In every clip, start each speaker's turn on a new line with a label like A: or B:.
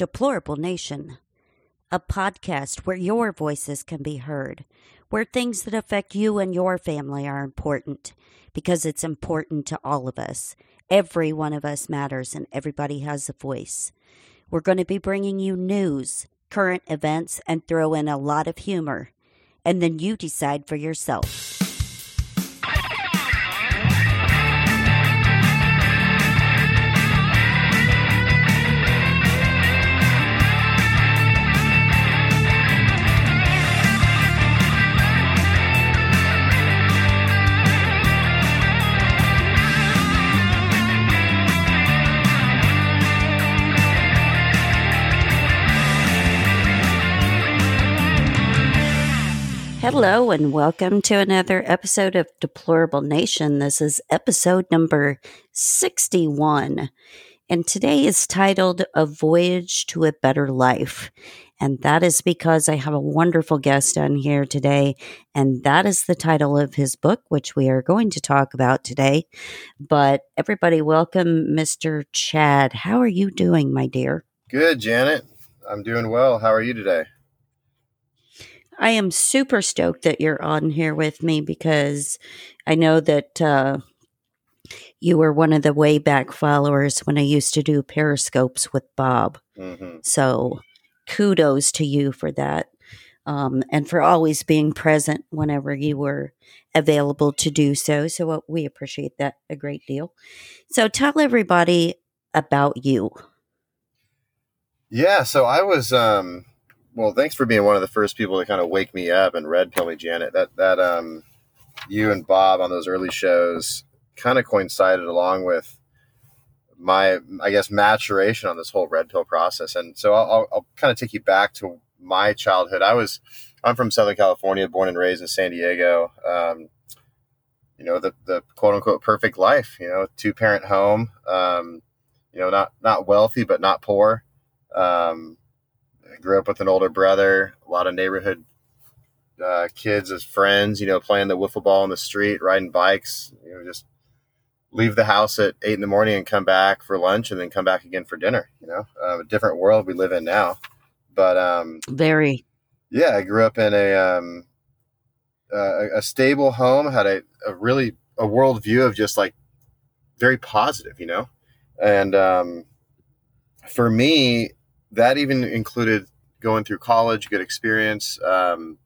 A: Deplorable Nation, a podcast where your voices can be heard, where things that affect you and your family are important because it's important to all of us. Every one of us matters and everybody has a voice. We're going to be bringing you news, current events, and throw in a lot of humor. And then you decide for yourself. Hello, and welcome to another episode of Deplorable Nation. This is episode number 61, and today is titled A Voyage to a Better Life. And that is because I have a wonderful guest on here today, and that is the title of his book, which we are going to talk about today. But everybody, welcome Mr. Chad. How are you doing, my dear?
B: Good, Janet. I'm doing well. How are you today?
A: I am super stoked that you're on here with me because I know that uh, you were one of the way back followers when I used to do periscopes with Bob. Mm-hmm. So kudos to you for that. Um, and for always being present whenever you were available to do so. So uh, we appreciate that a great deal. So tell everybody about you.
B: Yeah, so I was um, well, thanks for being one of the first people to kind of wake me up and red pill me, Janet. That that um, you and Bob on those early shows kind of coincided along with my, I guess, maturation on this whole red pill process. And so I'll, I'll, kind of take you back to my childhood. I was, I'm from Southern California, born and raised in San Diego. Um, you know, the, the quote unquote perfect life, you know, two parent home, um, you know, not, not wealthy, but not poor. Um, grew up with an older brother, a lot of neighborhood uh, kids as friends, you know, playing the wiffle ball in the street, riding bikes, you know, just leave the house at eight in the morning and come back for lunch and then come back again for dinner, you know, uh, a different world we live in now. But, um,
A: very,
B: yeah, I grew up in a, um, uh, a stable home, had a, a really, a world view of just like very positive, you know, and, um, for me, that even included going through college, good experience. Um,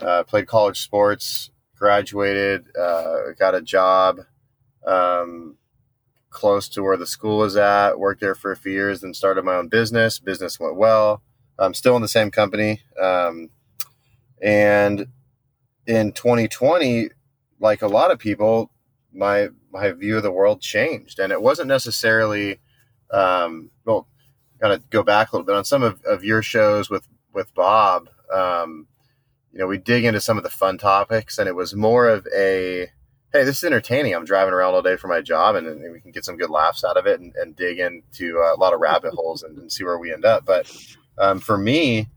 B: uh, played college sports, graduated, uh, got a job um, close to where the school was at. Worked there for a few years, then started my own business. Business went well. I'm still in the same company, um, and in 2020, like a lot of people, my my view of the world changed, and it wasn't necessarily um, well kind of go back a little bit on some of, of your shows with with Bob. Um, you know, we dig into some of the fun topics, and it was more of a hey, this is entertaining. I'm driving around all day for my job, and, and we can get some good laughs out of it, and, and dig into a lot of rabbit holes and, and, see where we end up. But um, for me,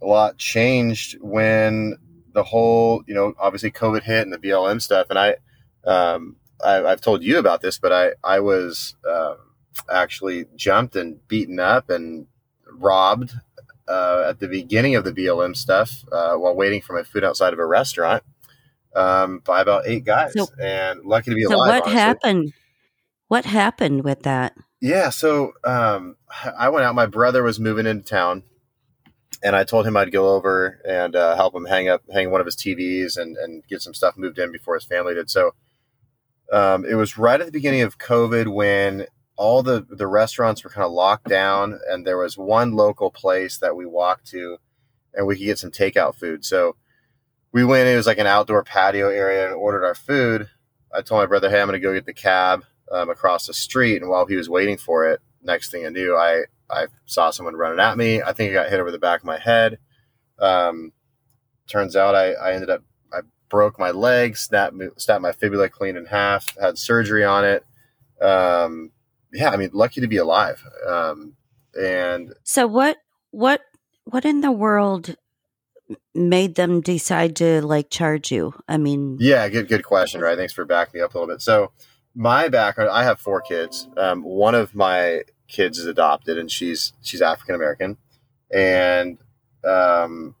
B: a lot changed when the whole, you know, obviously COVID hit and the BLM stuff, and I, um, I have told you about this, but I I was. Um, actually jumped and beaten up and robbed uh, at the beginning of the BLM stuff uh, while waiting for my food outside of a restaurant um, by about eight guys. So, and lucky to be
A: so
B: alive.
A: So what honestly. happened? What happened with that?
B: Yeah, so um, I went out. My brother was moving into town, and I told him I'd go over and uh, help him hang up, hang one of his TVs, and and get some stuff moved in before his family did. So um, it was right at the beginning of COVID when all the the restaurants were kind of locked down, and there was one local place that we walked to, and we could get some takeout food. So we went. It was like an outdoor patio area, and ordered our food. I told my brother, "Hey, I'm going to go get the cab um, across the street." And while he was waiting for it, next thing I knew, I I saw someone running at me. I think I got hit over the back of my head. Um, turns out I, I ended up I broke my leg, snapped snapped my fibula clean in half, had surgery on it. Um, yeah, I mean, lucky to be alive. Um, and
A: so, what, what, what in the world made them decide to like charge you? I mean,
B: yeah, good, good question, right? Thanks for backing me up a little bit. So, my background, I have four kids. Um, one of my kids is adopted, and she's she's African American, and um,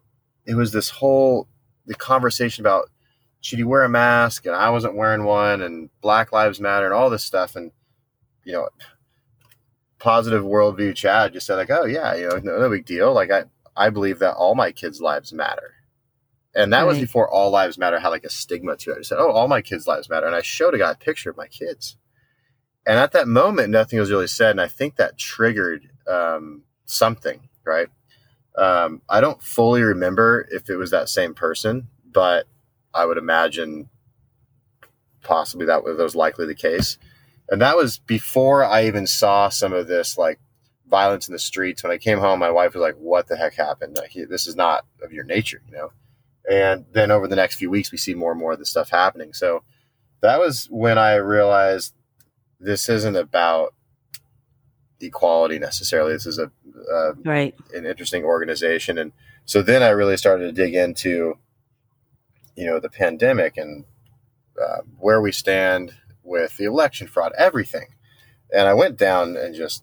B: it was this whole the conversation about should you wear a mask, and I wasn't wearing one, and Black Lives Matter, and all this stuff, and you know, positive worldview Chad just said like, oh yeah, you know, no, no big deal. Like I I believe that all my kids' lives matter. And that right. was before all lives matter had like a stigma to it. I said, "Oh, all my kids' lives matter," and I showed a guy a picture of my kids. And at that moment, nothing was really said, and I think that triggered um, something. Right? Um, I don't fully remember if it was that same person, but I would imagine possibly that was likely the case. And that was before I even saw some of this like violence in the streets. When I came home, my wife was like, "What the heck happened? Like, this is not of your nature," you know. And then over the next few weeks, we see more and more of this stuff happening. So that was when I realized this isn't about equality necessarily. This is a, a
A: right
B: an interesting organization, and so then I really started to dig into, you know, the pandemic and uh, where we stand with the election fraud, everything. And I went down and just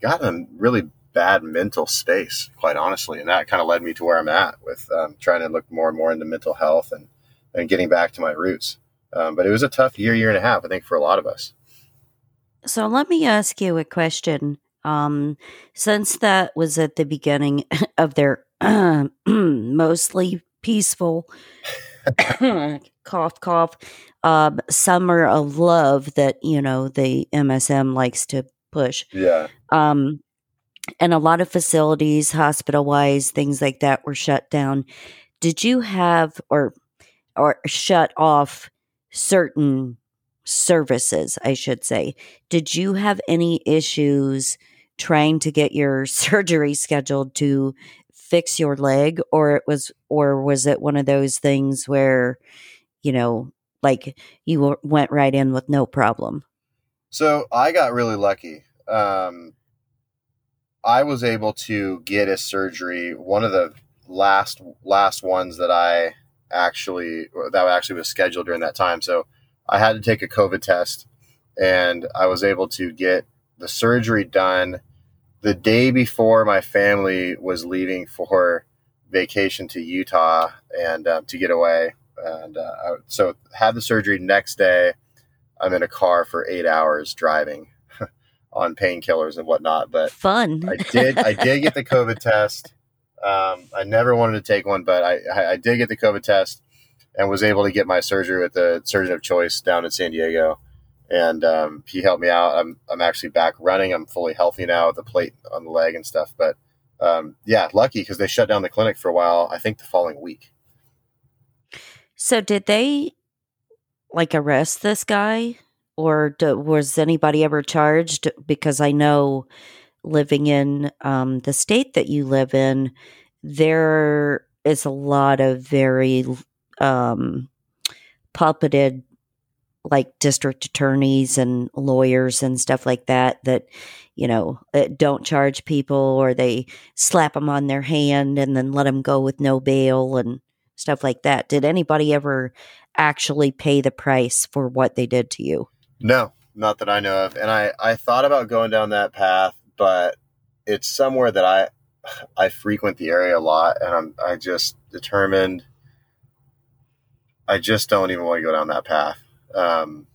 B: got in a really bad mental space, quite honestly. And that kind of led me to where I'm at with um, trying to look more and more into mental health and, and getting back to my roots. Um, but it was a tough year, year and a half, I think, for a lot of us.
A: So let me ask you a question. Um, since that was at the beginning of their uh, mostly peaceful cough, cough, um, summer of love that, you know, the MSM likes to push.
B: Yeah.
A: Um, and a lot of facilities, hospital wise, things like that were shut down. Did you have or or shut off certain services, I should say? Did you have any issues trying to get your surgery scheduled to fix your leg or it was or was it one of those things where you know like you went right in with no problem
B: so i got really lucky um, I was able to get a surgery. One of the last last ones that I actually that actually was scheduled during that time. So I had to take a COVID test, and I was able to get the surgery done the day before my family was leaving for vacation to Utah and um, to get away. And uh, so had the surgery next day. I'm in a car for eight hours driving on painkillers and whatnot. But
A: fun.
B: I did. I did get the COVID test. Um, I never wanted to take one, but I, I did get the COVID test and was able to get my surgery with the surgeon of choice down in San Diego. And um, he helped me out. I'm, I'm actually back running. I'm fully healthy now with the plate on the leg and stuff. But um, yeah, lucky because they shut down the clinic for a while, I think the following week.
A: So, did they like arrest this guy? or do, was anybody ever charged? Because I know living in um, the state that you live in, there is a lot of very um, puppeted like district attorneys and lawyers and stuff like that that you know uh, don't charge people or they slap them on their hand and then let them go with no bail and stuff like that did anybody ever actually pay the price for what they did to you
B: no, not that I know of. And I, I thought about going down that path, but it's somewhere that I I frequent the area a lot and I'm I just determined I just don't even want to go down that path. Um,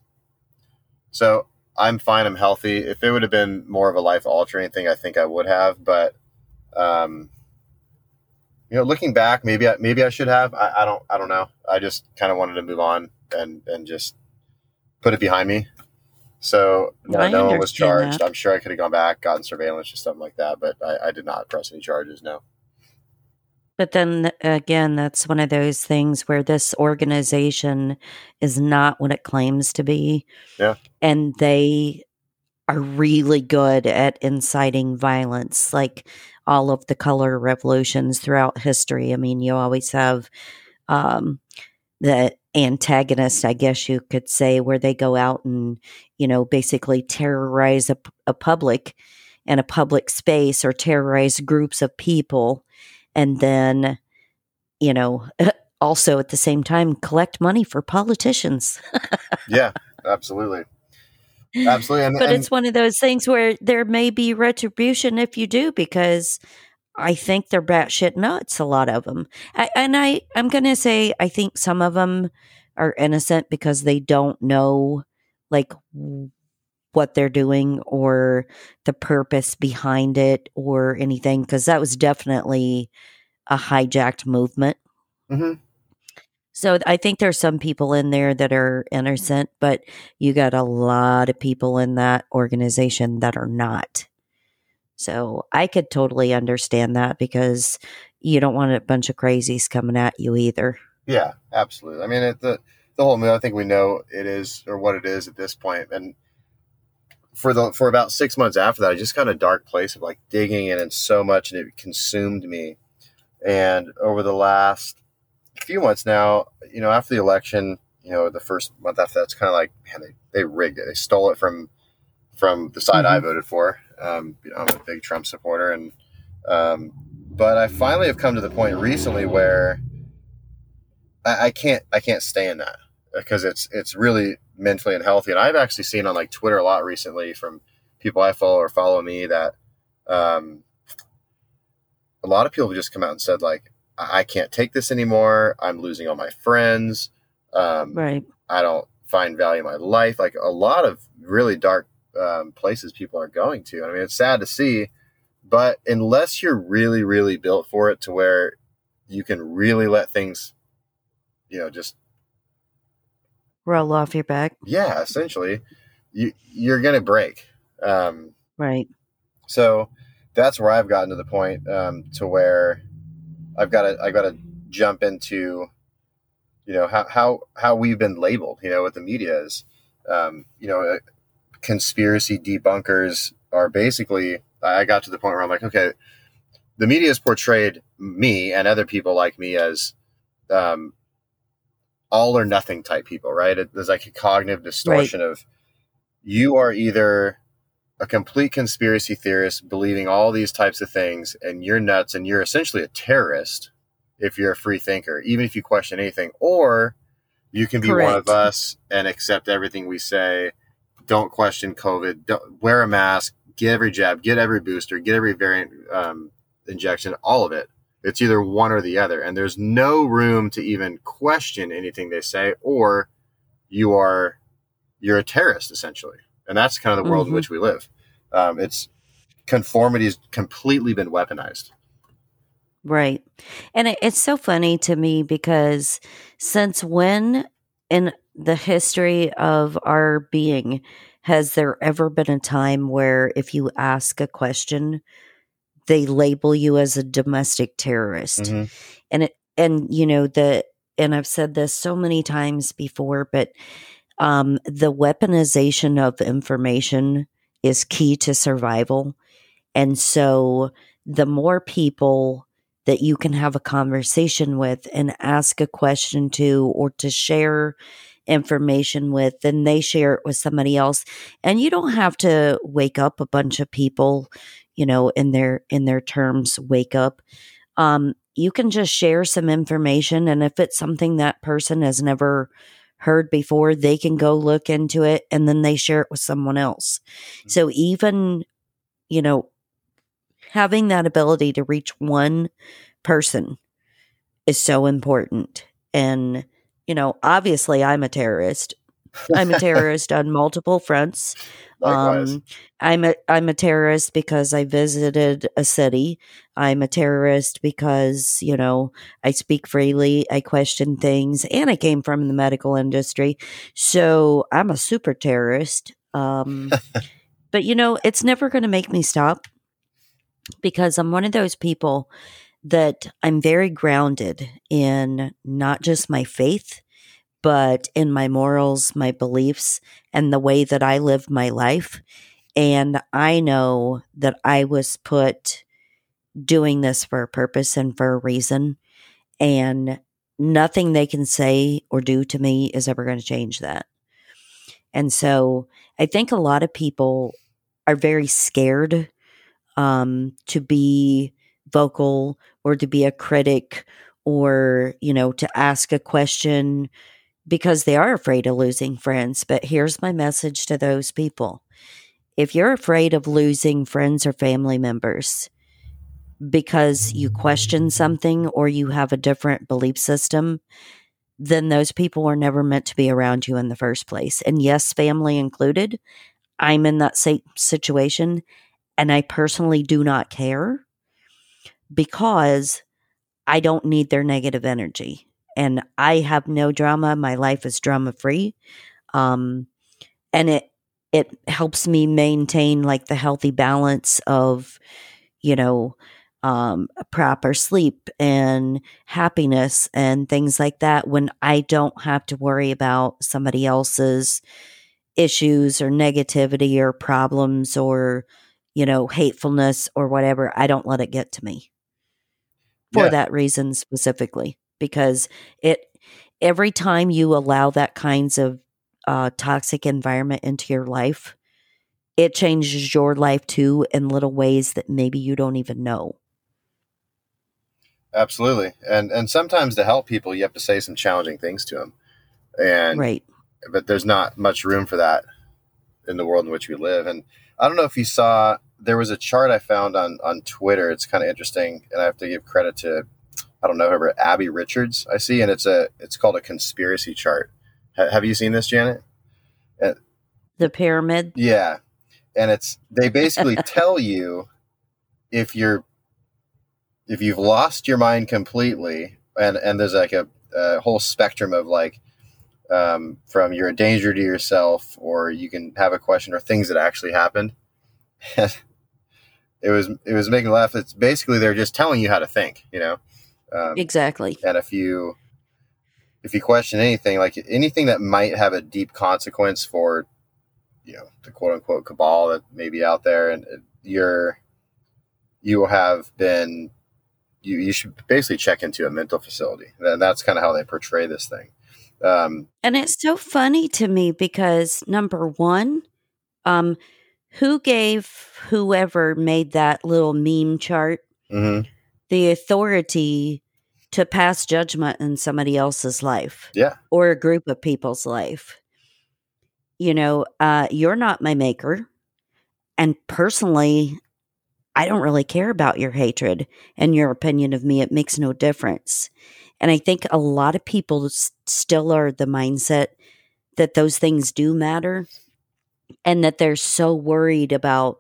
B: so I'm fine. I'm healthy. If it would have been more of a life altering thing, I think I would have. But um, you know, looking back, maybe I, maybe I should have. I, I don't. I don't know. I just kind of wanted to move on and and just put it behind me. So no, no one was charged. That. I'm sure I could have gone back, gotten surveillance or something like that, but I, I did not press any charges. No.
A: But then again, that's one of those things where this organization is not what it claims to be.
B: Yeah.
A: And they are really good at inciting violence, like all of the color revolutions throughout history. I mean, you always have um, the antagonist, I guess you could say, where they go out and, you know, basically terrorize a, a public and a public space or terrorize groups of people. And then, you know, also at the same time collect money for politicians.
B: yeah, absolutely. Absolutely. And,
A: but
B: and
A: it's one of those things where there may be retribution if you do, because I think they're batshit nuts. A lot of them, I, and I, I'm going to say, I think some of them are innocent because they don't know, like what they're doing or the purpose behind it or anything because that was definitely a hijacked movement.
B: Mhm.
A: So I think there's some people in there that are innocent, but you got a lot of people in that organization that are not. So I could totally understand that because you don't want a bunch of crazies coming at you either.
B: Yeah, absolutely. I mean, it, the the whole. I think we know it is or what it is at this point, and for the for about six months after that, I just got a dark place of like digging in and so much, and it consumed me. And over the last few months now, you know, after the election, you know, the first month after that's kind of like, man, they, they rigged it. They stole it from from the side I
A: Mhm.
B: voted for. Um, you know, I'm a big Trump supporter, and um, but I finally have come to the point recently where I, I can't I can't stand that because it's it's really mentally unhealthy. And I've actually seen on like Twitter a lot recently from people I follow or follow me that um, a lot of people have just come out and said like I can't take this anymore. I'm losing all my friends. Um,
A: Right.
B: I don't find value in my life. Like a lot of really dark um, places people are going to. I mean, it's sad to see, but unless you're really, really built for it to where you can really let things, you know, just
A: Roll off your back.
B: yeah, essentially, you you're gonna break. Um,
A: Right.
B: so that's where I've gotten to the point um, to where I've got to I got to jump into you know how how how we've been labeled you know what the media is um, you know uh, conspiracy debunkers are basically I got to the point where I'm like okay the media has portrayed me and other people like me as um, all or nothing type people right? It, there's like a cognitive distortion of you are either a complete conspiracy theorist believing all these types of things and you're nuts and you're essentially a terrorist if you're a free thinker even if you question anything. Or you can be one of us and accept everything we say. Don't question covid. Don't wear a mask. Get every jab. Get every booster. Get every variant um, injection. All of it. It's either one or the other. And there's no room to even question anything they say or you are you're a terrorist essentially and that's kind of the world in
A: Mhm.
B: which we live um, it's conformity has completely been weaponized
A: Right. And it, it's so funny to me because since when in the history of our being has there ever been a time where if you ask a question, they label you as a domestic terrorist?
B: Mhm.
A: And it, and you know, the, and I've said this so many times before, but um, the weaponization of information is key to survival. And so the more people that you can have a conversation with and ask a question to or to share information with, then they share it with somebody else. And you don't have to wake up a bunch of people, you know, in their in their terms, wake up. Um, you can just share some information and if it's something that person has never heard before, they can go look into it and then they share it with someone else. Mm-hmm. So even, you know, having that ability to reach one person is so important. And, you know, obviously I'm a terrorist. I'm a terrorist on multiple fronts. Um, I'm a I'm a terrorist because I visited a city. I'm a terrorist because you know I speak freely, I question things, and I came from the medical industry, so I'm a super terrorist. Um, but you know, it's never going to make me stop because I'm one of those people that I'm very grounded in not just my faith, but in my morals, my beliefs, and the way that I live my life. And I know that I was put doing this for a purpose and for a reason. And nothing they can say or do to me is ever going to change that. And so I think a lot of people are very scared um, to be vocal or to be a critic or, you know, to ask a question because they are afraid of losing friends. But here's my message to those people if you're afraid of losing friends or family members because you question something or you have a different belief system, then those people were never meant to be around you in the first place. And yes, family included, I'm in that same situation and I personally do not care because I don't need their negative energy. And I have no drama. My life is drama free. Um, and it it helps me maintain like the healthy balance of, you know, um, proper sleep and happiness and things like that when I don't have to worry about somebody else's issues or negativity or problems or, you know, hatefulness or whatever. I don't let it get to me for yeah. that reason specifically because it every time you allow that kinds of uh, toxic environment into your life it changes your life too in little ways that maybe you don't even know.
B: Absolutely. And and sometimes to help people you have to say some challenging things to them and
A: right.
B: but there's not much room for that in the world in which we live. And i don't know if you saw there was a chart i found on on twitter. It's kind of interesting and i have to give credit to i don't know whoever abby richards i see and it's a it's called a conspiracy chart have you seen this janet
A: the pyramid
B: yeah and it's they basically tell you if you're if you've lost your mind completely, and and there's like a, a whole spectrum of like um, from you're a danger to yourself, or you can have a question, or things that actually happened. it was it was making me laugh. It's basically they're just telling you how to think, you know.
A: Um, exactly.
B: And if you if you question anything, like anything that might have a deep consequence for you know the quote unquote cabal that may be out there, and you're you will have been you, you should basically check into a mental facility. And that's kind of how they portray this thing. Um,
A: and it's so funny to me because number one, um, who gave whoever made that little meme chart mm-hmm. the authority to pass judgment in somebody else's life?
B: Yeah.
A: Or a group of people's life. You know, uh, you're not my maker. And personally, I don't really care about your hatred and your opinion of me. It makes no difference. And I think a lot of people still are the mindset that those things do matter and that they're so worried about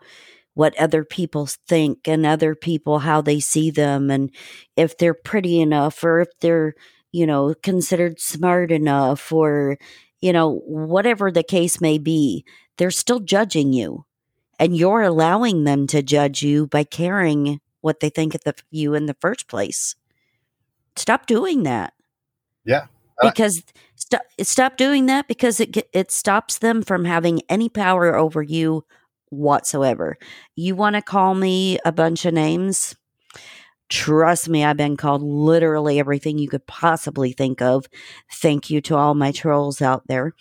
A: what other people think and other people how they see them and if they're pretty enough or if they're you know considered smart enough or you know whatever the case may be they're still judging you and you're allowing them to judge you by caring what they think of the, you in the first place. Stop doing that.
B: Yeah.
A: Uh, because stop stop doing that because it it stops them from having any power over you whatsoever. You want to call me a bunch of names? Trust me, I've been called literally everything you could possibly think of. Thank you to all my trolls out there.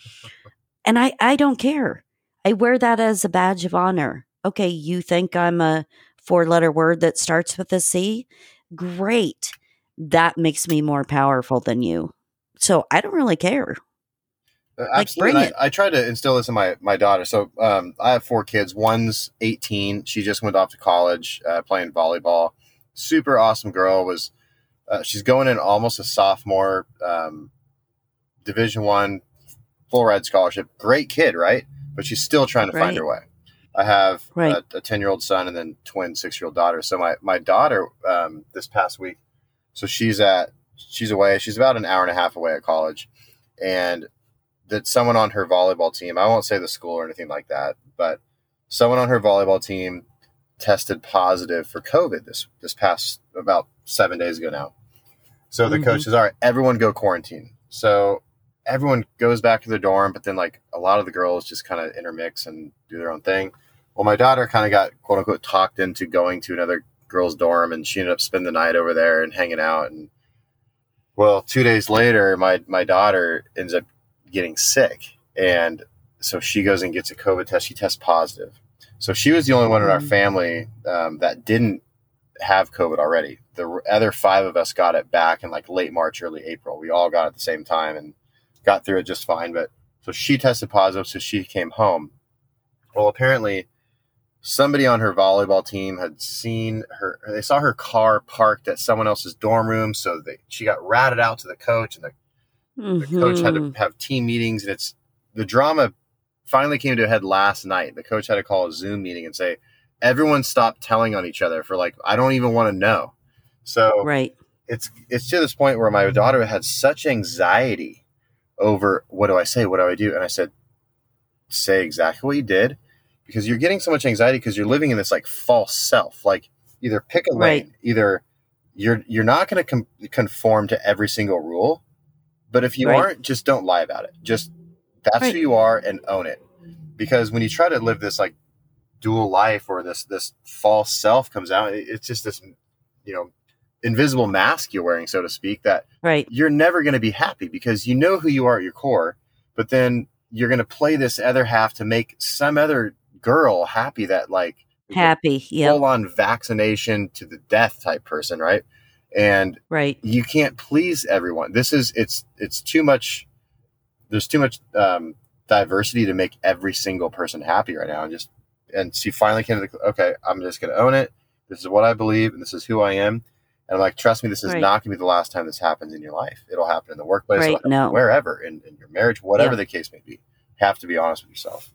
A: And I I don't care. I wear that as a badge of honor. Okay, you think I'm a four letter word that starts with a C? Great. That makes me more powerful than you. So I don't really care.
B: Uh, like, it. I, I, try to instill this in my, my daughter. So um, I have four kids. One's 18. She just went off to college uh, playing volleyball. Super awesome girl. Was uh, she's going in almost a sophomore. Um, Division one, full ride scholarship. Great kid, right? but she's still trying to right. find her way. I have right. a 10 year old son and then twin six year old daughter. So my, my daughter, um, this past week, so she's at, she's away. She's about an hour and a half away at college and that someone on her volleyball team, I won't say the school or anything like that, but someone on her volleyball team tested positive for COVID this, this past about seven days ago now. So the mm-hmm. coach says, all right, everyone go quarantine. So everyone goes back to their dorm, but then like a lot of the girls just kind of intermix and do their own thing. Well, my daughter kind of got quote unquote talked into going to another girl's dorm, and she ended up spending the night over there and hanging out. And well, two days later, my my daughter ends up getting sick, and so she goes and gets a COVID test. She tests positive. So she was the only one in our mm. family um, that didn't have COVID already. The other five of us got it back in like late March, early April. We all got it at the same time, and got through it just fine. But so she tested positive, so she came home. Well, apparently, somebody on her volleyball team had seen her. They saw her car parked at someone else's dorm room, so they, she got ratted out to the coach, and the,
A: mm-hmm.
B: the coach had to have team meetings. And it's the drama finally came to a head last night. The coach had to call a Zoom meeting and say, "Everyone stop telling on each other for like I don't even want to know." So
A: right
B: it's it's to this point where my daughter had such anxiety over what do I say, what do I do, and I said, say exactly what you did, because you're getting so much anxiety because you're living in this like false self. Like either pick a lane,
A: Right.
B: either you're you're not going to com- conform to every single rule, but if you
A: Right.
B: aren't, just don't lie about it. Just that's
A: Right.
B: who you are and own it. Because when you try to live this like dual life or this this false self comes out, it's just this you know invisible mask you're wearing, so to speak, that
A: right
B: you're never going to be happy because you know who you are at your core, but then you're going to play this other half to make some other girl happy that like
A: happy yeah
B: full on vaccination to the death type person, right? And
A: right
B: you can't please everyone. This is it's it's too much. There's too much um, diversity to make every single person happy right now. And just and she finally came to the okay. I'm just going to own it. This is what I believe, and this is who I am. And I'm like, trust me, this is
A: Right.
B: not going to be the last time this happens in your life. It'll happen in the workplace,
A: Right, no.
B: wherever, in, in your marriage, whatever
A: Yeah.
B: the case may be. You have to be honest with yourself.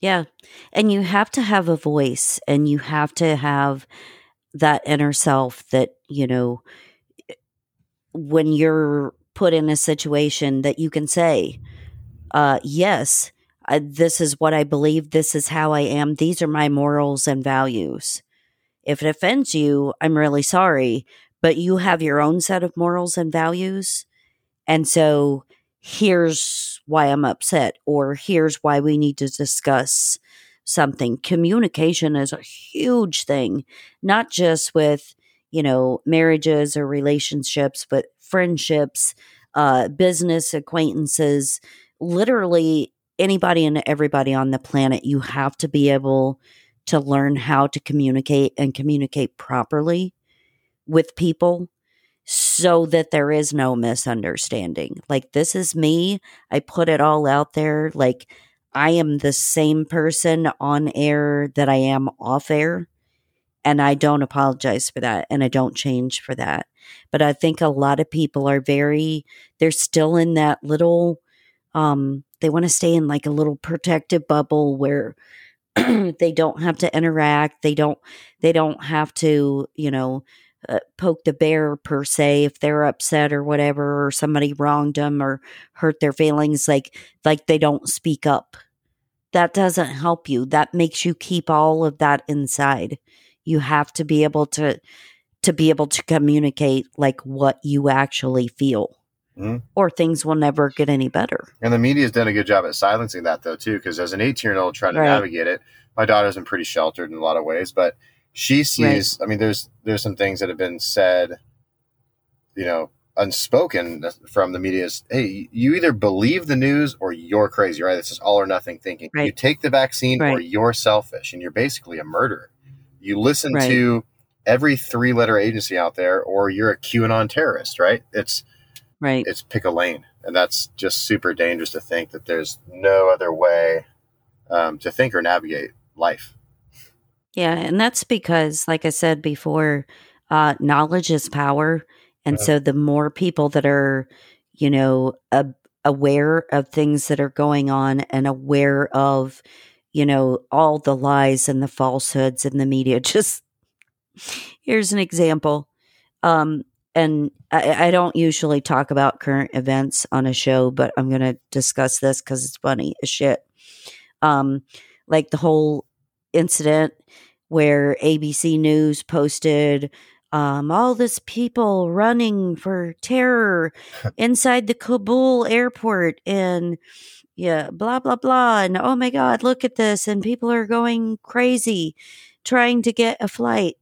A: Yeah. And you have to have a voice and you have to have that inner self that, you know, when you're put in a situation that you can say, uh, yes, I, this is what I believe. This is how I am. These are my morals and values. If it offends you, I'm really sorry, but you have your own set of morals and values. And so here's why I'm upset, or here's why we need to discuss something. Communication is a huge thing, not just with, you know, marriages or relationships, but friendships, uh, business acquaintances, literally anybody and everybody on the planet. You have to be able to learn how to communicate and communicate properly with people so that there is no misunderstanding. Like, this is me. I put it all out there. Like, I am the same person on air that I am off air. And I don't apologize for that. And I don't change for that. But I think a lot of people are very, they're still in that little, um, they want to stay in like a little protective bubble where they don't have to interact. They don't, they don't have to, you know, uh, poke the bear per se if they're upset or whatever or somebody wronged them or hurt their feelings like like they don't speak up that doesn't help you that makes you keep all of that inside you have to be able to to be able to communicate like what you actually feel
B: Mhm.
A: or things will never get any better
B: And the media's done a good job at silencing that, though, too. Because as an 18 year old trying to
A: Right.
B: navigate it, my daughter's been pretty sheltered in a lot of ways, but she sees. I mean, there's there's some things that have been said, you know, unspoken from the media is Hey, you either believe the news or you're crazy, right? This is all or nothing thinking. You take the vaccine or you're selfish, and you're basically a murderer. You listen
A: Right.
B: to every three letter agency out there, or you're a QAnon terrorist, right? It's
A: right
B: it's pick a lane and that's just super dangerous to think that there's no other way um, to think or navigate life
A: Yeah, and that's because, like I said before, uh, knowledge is power, and
B: Yeah.
A: so the more people that are, you know, a- aware of things that are going on and aware of, you know, all the lies and the falsehoods in the media. Just here's an example, um, and I, I don't usually talk about current events on a show, but I'm going to discuss this because it's funny as shit. Um, like the whole incident where ABC News posted um, all this people running for terror inside the Kabul airport and yeah, blah, blah, blah. And oh my God, look at this. And people are going crazy trying to get a flight.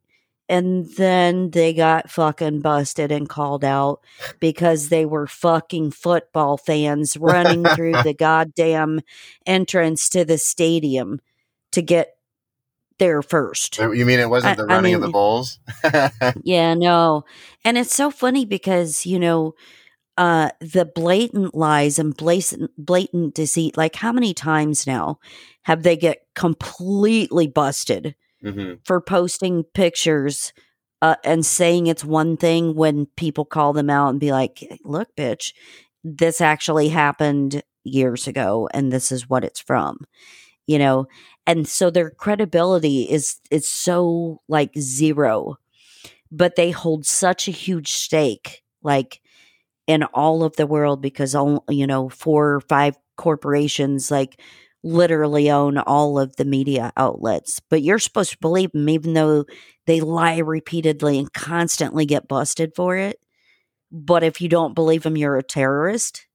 A: And then they got fucking busted and called out because they were fucking football fans running through the goddamn entrance to the stadium to get there first.
B: you mean it wasn't the
A: I
B: running of
A: mean-
B: the bulls
A: Yeah, no. And it's so funny because, you know, uh, the blatant lies and blatant, blatant deceit. Like, how many times now have they get completely busted
B: hmm
A: for posting pictures uh, and saying it's one thing when people call them out and be like, "Look, bitch, this actually happened years ago, and this is what it's from." You know, and so their credibility is is so like zero, but they hold such a huge stake, like in all of the world because all you know four or five corporations like literally own all of the media outlets but you're supposed to believe them even though they lie repeatedly and constantly get busted for it but if you don't believe them you're a terrorist.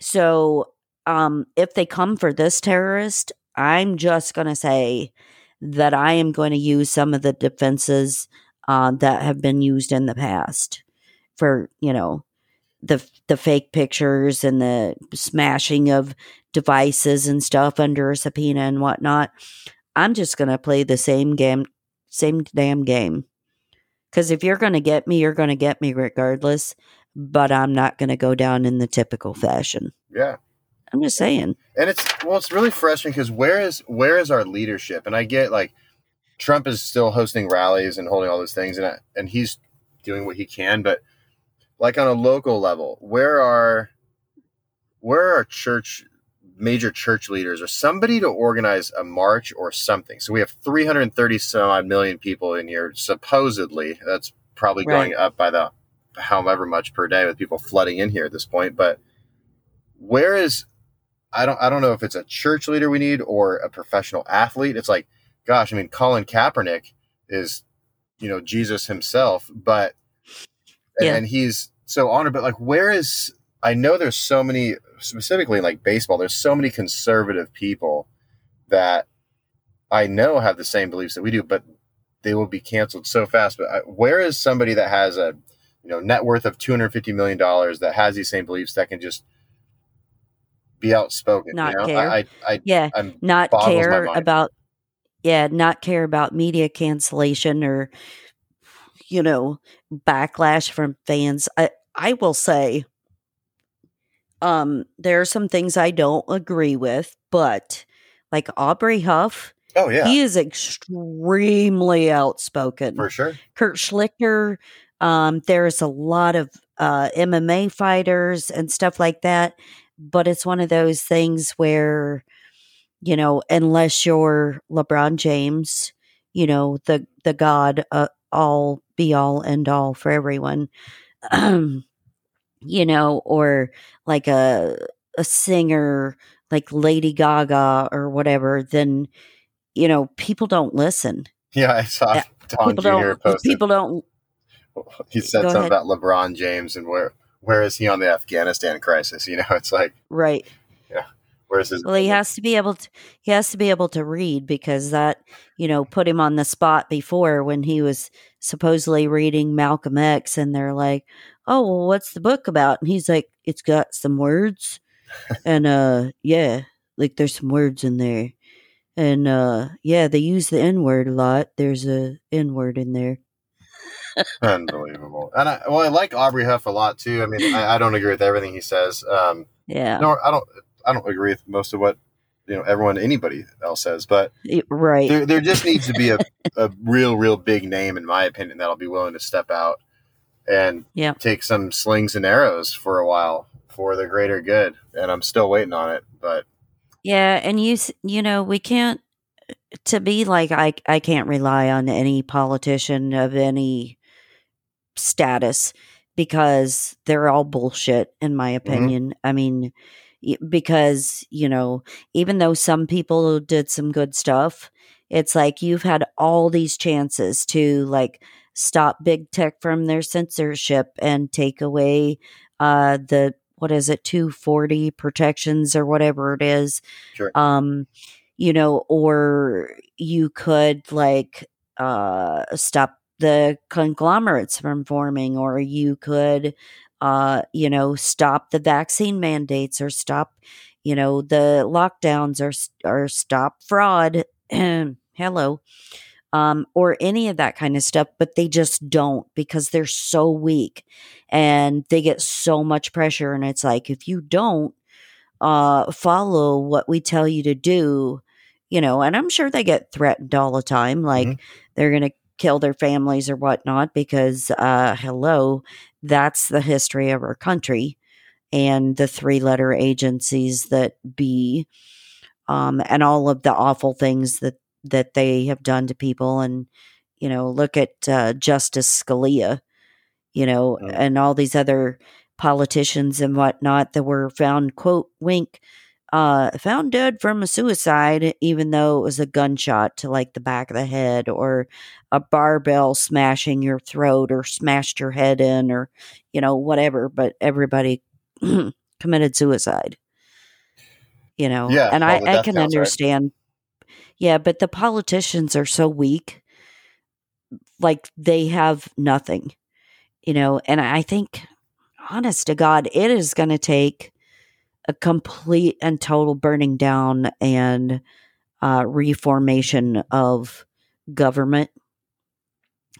A: So um if they come for this terrorist i'm just going to say that i am going to use some of the defenses uh, that have been used in the past for you know the the fake pictures and the smashing of devices and stuff under a subpoena and whatnot. I'm just gonna play the same game, same damn game. Because if you're gonna get me, you're gonna get me regardless. But I'm not gonna go down in the typical fashion.
B: Yeah.
A: I'm just saying.
B: and it's well it's really frustrating because where is where is our leadership and i get like trump is still hosting rallies and holding all those things and I, and he's doing what he can but like on a local level where are where are church major church leaders or somebody to organize a march or something so we have 330 some odd million people in here supposedly that's probably
A: Right.
B: going up by the however much per day with people flooding in here at this point but where is I don't I don't know if it's a church leader we need or a professional athlete. It's like, gosh, I mean, Colin Kaepernick is, you know, Jesus himself, but and,
A: Yeah.
B: and he's so honored. But like, where is I know there's so many specifically in like baseball. There's so many conservative people that I know have the same beliefs that we do, but they will be canceled so fast. But I, where is somebody that has a you know net worth of 250 million dollars that has these same beliefs that can just be outspoken?
A: Not
B: you know?
A: care.
B: I, I, I
A: Yeah,
B: I'm
A: not care about yeah, not care about media cancellation or you know backlash from fans. I I will say, um, there are some things I don't agree with, but like Aubrey Huff,
B: oh yeah,
A: he is extremely outspoken.
B: for sure.
A: Kurt Schlichter. Um, there's a lot of uh, MMA fighters and stuff like that, but it's one of those things where, you know, unless you're LeBron James, you know, the the god, uh, all be all and all for everyone, um, you know, or like a a singer like Lady Gaga or whatever, then you know people don't listen.
B: Yeah, I saw Don
A: people
B: Jr.
A: don't.
B: posted.
A: People don't.
B: he said something
A: ahead.
B: about LeBron James and where where is he on the Afghanistan crisis? You know, it's like
A: Right. Yeah.
B: where's his?
A: Well, he has to be able to. He has to be able to read because that, you know, put him on the spot before when he was supposedly reading Malcolm X, and they're like, "Oh, well, what's the book about?" And he's like, "It's got some words, and uh, yeah, like there's some words in there, and uh, yeah, they use the N word a lot. There's a N word in there."
B: Unbelievable. And I, well, I like Aubrey Huff a lot too. I mean, I, I don't agree with everything he says. Um,
A: Yeah.
B: no, I don't. I don't agree with most of what you know everyone anybody else says, but
A: Right.
B: there there just needs to be a, a real real big name in my opinion that'll be willing to step out and
A: Yeah.
B: take some slings and arrows for a while for the greater good. And I'm still waiting on it, but
A: Yeah, and you you know we can't to be like I I can't rely on any politician of any status because they're all bullshit in my opinion. I mean because you know even though some people did some good stuff, it's like you've had all these chances to like stop big tech from their censorship and take away uh the what is it 240 protections or whatever it is
B: Sure.
A: um you know or you could like uh stop the conglomerates from forming or you could uh you know stop the vaccine mandates or stop you know the lockdowns or or stop fraud hello um, or any of that kind of stuff, but they just don't because they're so weak and they get so much pressure. And it's like, if you don't uh, follow what we tell you to do, you know, and I'm sure they get threatened all the time, like
B: Mhm.
A: they're going to kill their families or whatnot because, uh, hello, that's the history of our country and the three letter agencies that be um, and all of the awful things that that they have done to people and you know look at uh, justice scalia you know
B: Mm.
A: and all these other politicians and whatnot that were found quote wink uh found dead from a suicide even though it was a gunshot to like the back of the head or a barbell smashing your throat or smashed your head in or you know whatever but everybody committed suicide you know
B: Yeah,
A: and i i can
B: counts, right?
A: understand yeah but the politicians are so weak like they have nothing you know and i think honest to god it is going to take a complete and total burning down and uh, reformation of government.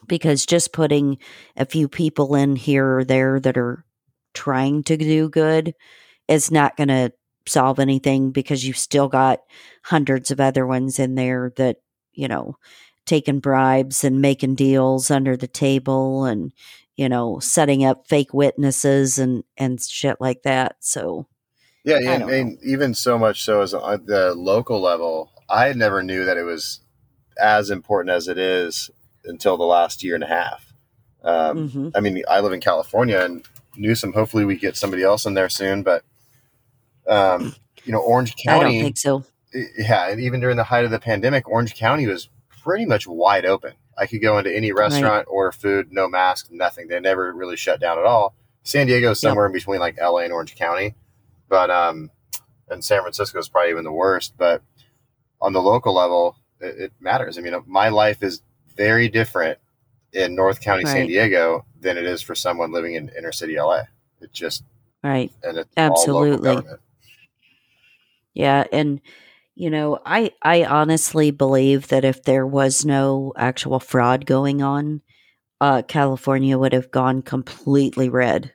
A: Because just putting a few people in here or there that are trying to do good is not going to solve anything because you've still got hundreds of other ones in there that you know taking bribes and making deals under the table and you know setting up fake witnesses and and shit like that. So
B: Yeah, and, and even so much so as at the local level, I never knew that it was as important as it is until the last year and a half. Um,
A: mhm.
B: I mean, I live in California, and Newsom. Hopefully, we get somebody else in there soon. But um, you know, Orange
A: i don't
B: County,
A: think so
B: yeah, and even during the height of the pandemic, Orange County was pretty much wide open. I could go into any restaurant, order food, no mask, nothing. They never really shut down at all. San Diego is
A: Yep.
B: somewhere in between like LA and Orange County, but um, and San Francisco is probably even the worst. But on the local level, it, it matters. I mean, my life is very different in North County, San Diego, than it is for someone living in inner city LA. It just
A: right
B: and it's
A: Absolutely. Yeah, and you know, I I honestly believe that if there was no actual fraud going on, uh California would have gone completely red.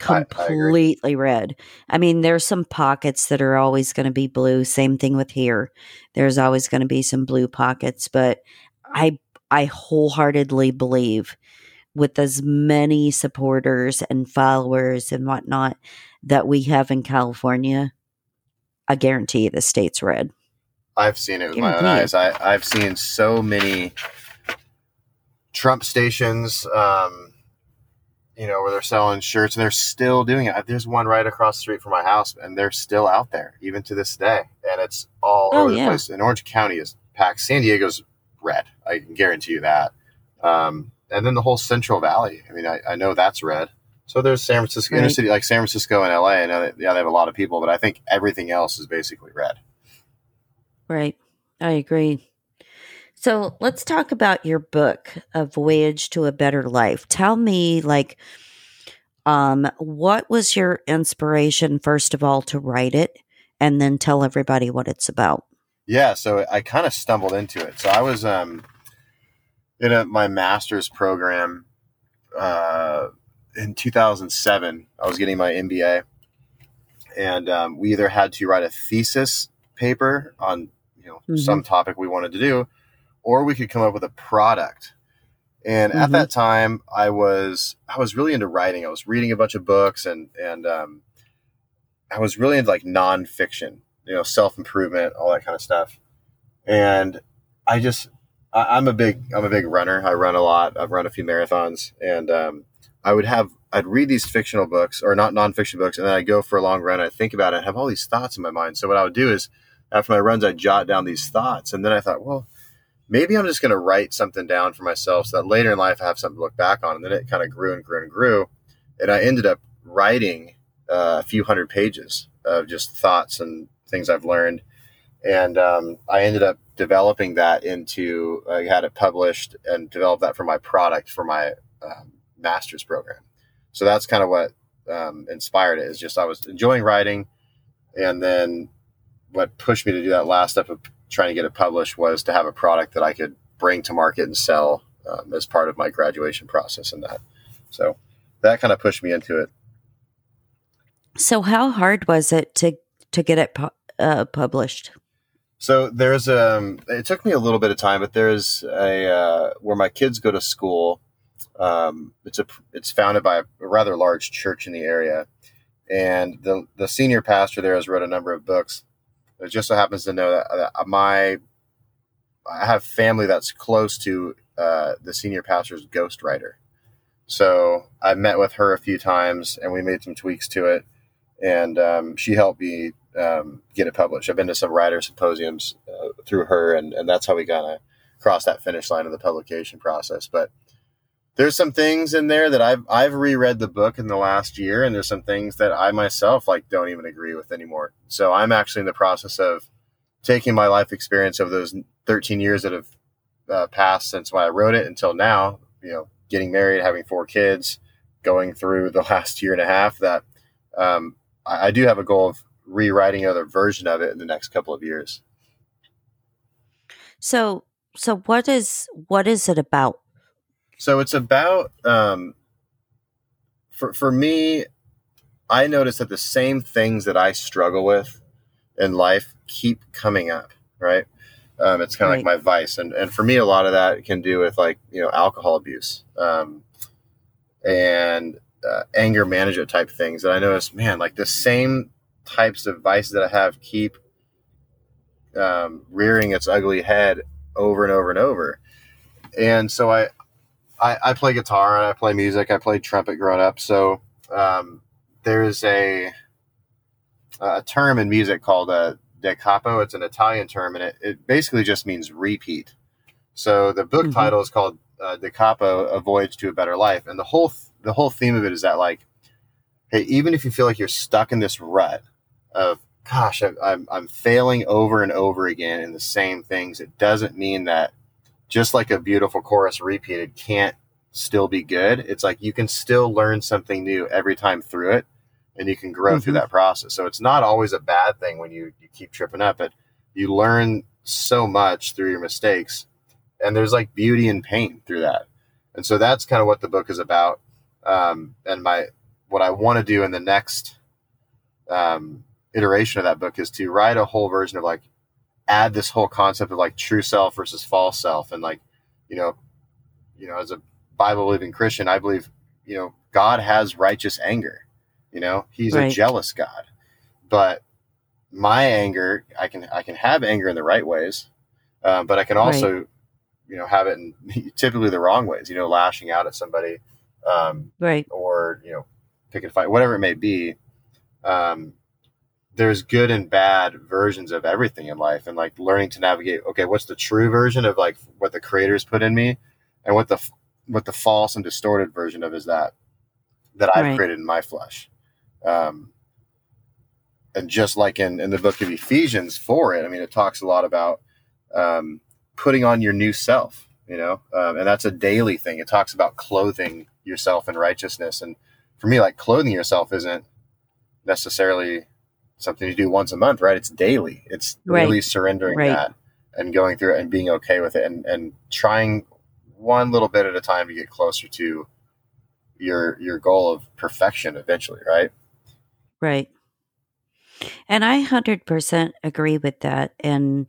B: Yeah, I- I.
A: Completely red. I mean, there's some pockets that are always going to be blue. Same thing with here. There's always going to be some blue pockets, but I I wholeheartedly believe with as many supporters and followers and whatnot that we have in California, I guarantee the state's red.
B: I've seen it with my own eyes. I, I've seen so many Trump stations, um, you know, where they're selling shirts and they're still doing it. There's one right across the street from my house, and they're still out there even to this day. And it's all
A: Oh,
B: over the
A: yeah.
B: place. And Orange County is packed. San Diego's red. I can guarantee you that. Um, and then the whole Central Valley. I mean, I, I know that's red. So there's San Francisco, inner city, like San Francisco and LA. I know that, yeah, they have a lot of people, but I think everything else is basically red.
A: Right. I agree. So let's talk about your book, A Voyage to a Better Life. Tell me, like, um, what was your inspiration, first of all, to write it, and then tell everybody what it's about.
B: Yeah, so I kind of stumbled into it. So I was um, in a, my master's program uh, in 2007. I was getting my MBA, and um, we either had to write a thesis paper on you know
A: Mhm.
B: some topic we wanted to do, or we could come up with a product. And at
A: Mhm.
B: that time, I was I was really into writing. I was reading a bunch of books, and and um, I was really into like nonfiction, you know, self improvement, all that kind of stuff. And I just I, I'm a big I'm a big runner. I run a lot. I've run a few marathons, and um, I would have I'd read these fictional books or not nonfiction books, and then I'd go for a long run. I'd think about it, and have all these thoughts in my mind. So what I would do is after my runs, I'd jot down these thoughts, and then I thought, well, maybe I'm just going to write something down for myself so that later in life I have something to look back on. And then it kind of grew and grew and grew, and I ended up writing uh, a few hundred pages of just thoughts and things I've learned. And um, I ended up developing that into, I had it published and developed that for my product for my um, master's program. So that's kind of what um, inspired it is just I was enjoying writing. And then what pushed me to do that last step of trying to get it published was to have a product that I could bring to market and sell um, as part of my graduation process and that. So that kind of pushed me into it.
A: So how hard was it to to get it pu- uh, published?
B: So there's um it took me a little bit of time, but there's a uh, where my kids go to school. Um, it's a it's founded by a rather large church in the area, and the the senior pastor there has wrote a number of books. It just so happens to know that, that my I have family that's close to uh, the senior pastor's ghostwriter. So I met with her a few times, and we made some tweaks to it, and um, she helped me um, get it published. I've been to some writer symposiums uh, through her, and, and that's how we kind of crossed that finish line of the publication process. But there's some things in there that I've I've reread the book in the last year, and there's some things that I myself like don't even agree with anymore. So I'm actually in the process of taking my life experience of those 13 years that have uh, passed since when I wrote it until now. You know, getting married, having four kids, going through the last year and a half. That um, I, I do have a goal of rewriting another version of it in the next couple of years.
A: So, so what is what is it about?
B: So it's about um, for for me. I notice that the same things that I struggle with in life keep coming up. Right. Um, it's kind of right. like my vice, and and for me, a lot of that can do with like you know alcohol abuse, um, and uh, anger management type things. that I notice, man, like the same types of vices that I have keep um, rearing its ugly head over and over and over. And so I, I, I play guitar and I play music. I played trumpet growing up. So um, there's a a term in music called a da capo. It's an Italian term, and it, it basically just means repeat. So the book mm-hmm. title is called uh, "Da Capo: A Voyage to a Better Life," and the whole th- the whole theme of it is that like, hey, even if you feel like you're stuck in this rut, of gosh I, I'm, I'm failing over and over again in the same things it doesn't mean that just like a beautiful chorus repeated can't still be good it's like you can still learn something new every time through it and you can grow mm-hmm. through that process so it's not always a bad thing when you, you keep tripping up but you learn so much through your mistakes and there's like beauty and pain through that and so that's kind of what the book is about um, and my what i want to do in the next um, iteration of that book is to write a whole version of like add this whole concept of like true self versus false self. And like you know you know as a bible believing christian i believe you know god has righteous anger. You know he's right. a jealous god. But my anger i can i can have anger in the right ways um, but i can also right. you know have it in typically the wrong ways you know lashing out at somebody um,
A: right.
B: or you know pick a fight whatever it may be. Um, there's good and bad versions of everything in life and like learning to navigate okay what's the true version of like what the creators put in me and what the what the false and distorted version of is that that i've right. created in my flesh. Um and just like in in the book of ephesians for it i mean it talks a lot about um putting on your new self you know? Um, and that's a daily thing. It talks about clothing yourself in righteousness and for me like clothing yourself isn't necessarily something to do once a month, right? It's daily. It's right. really surrendering right. that and going through it and being okay with it and, and trying one little bit at a time to get closer to your your goal of perfection eventually, right?
A: Right. And I 100% agree with that. And,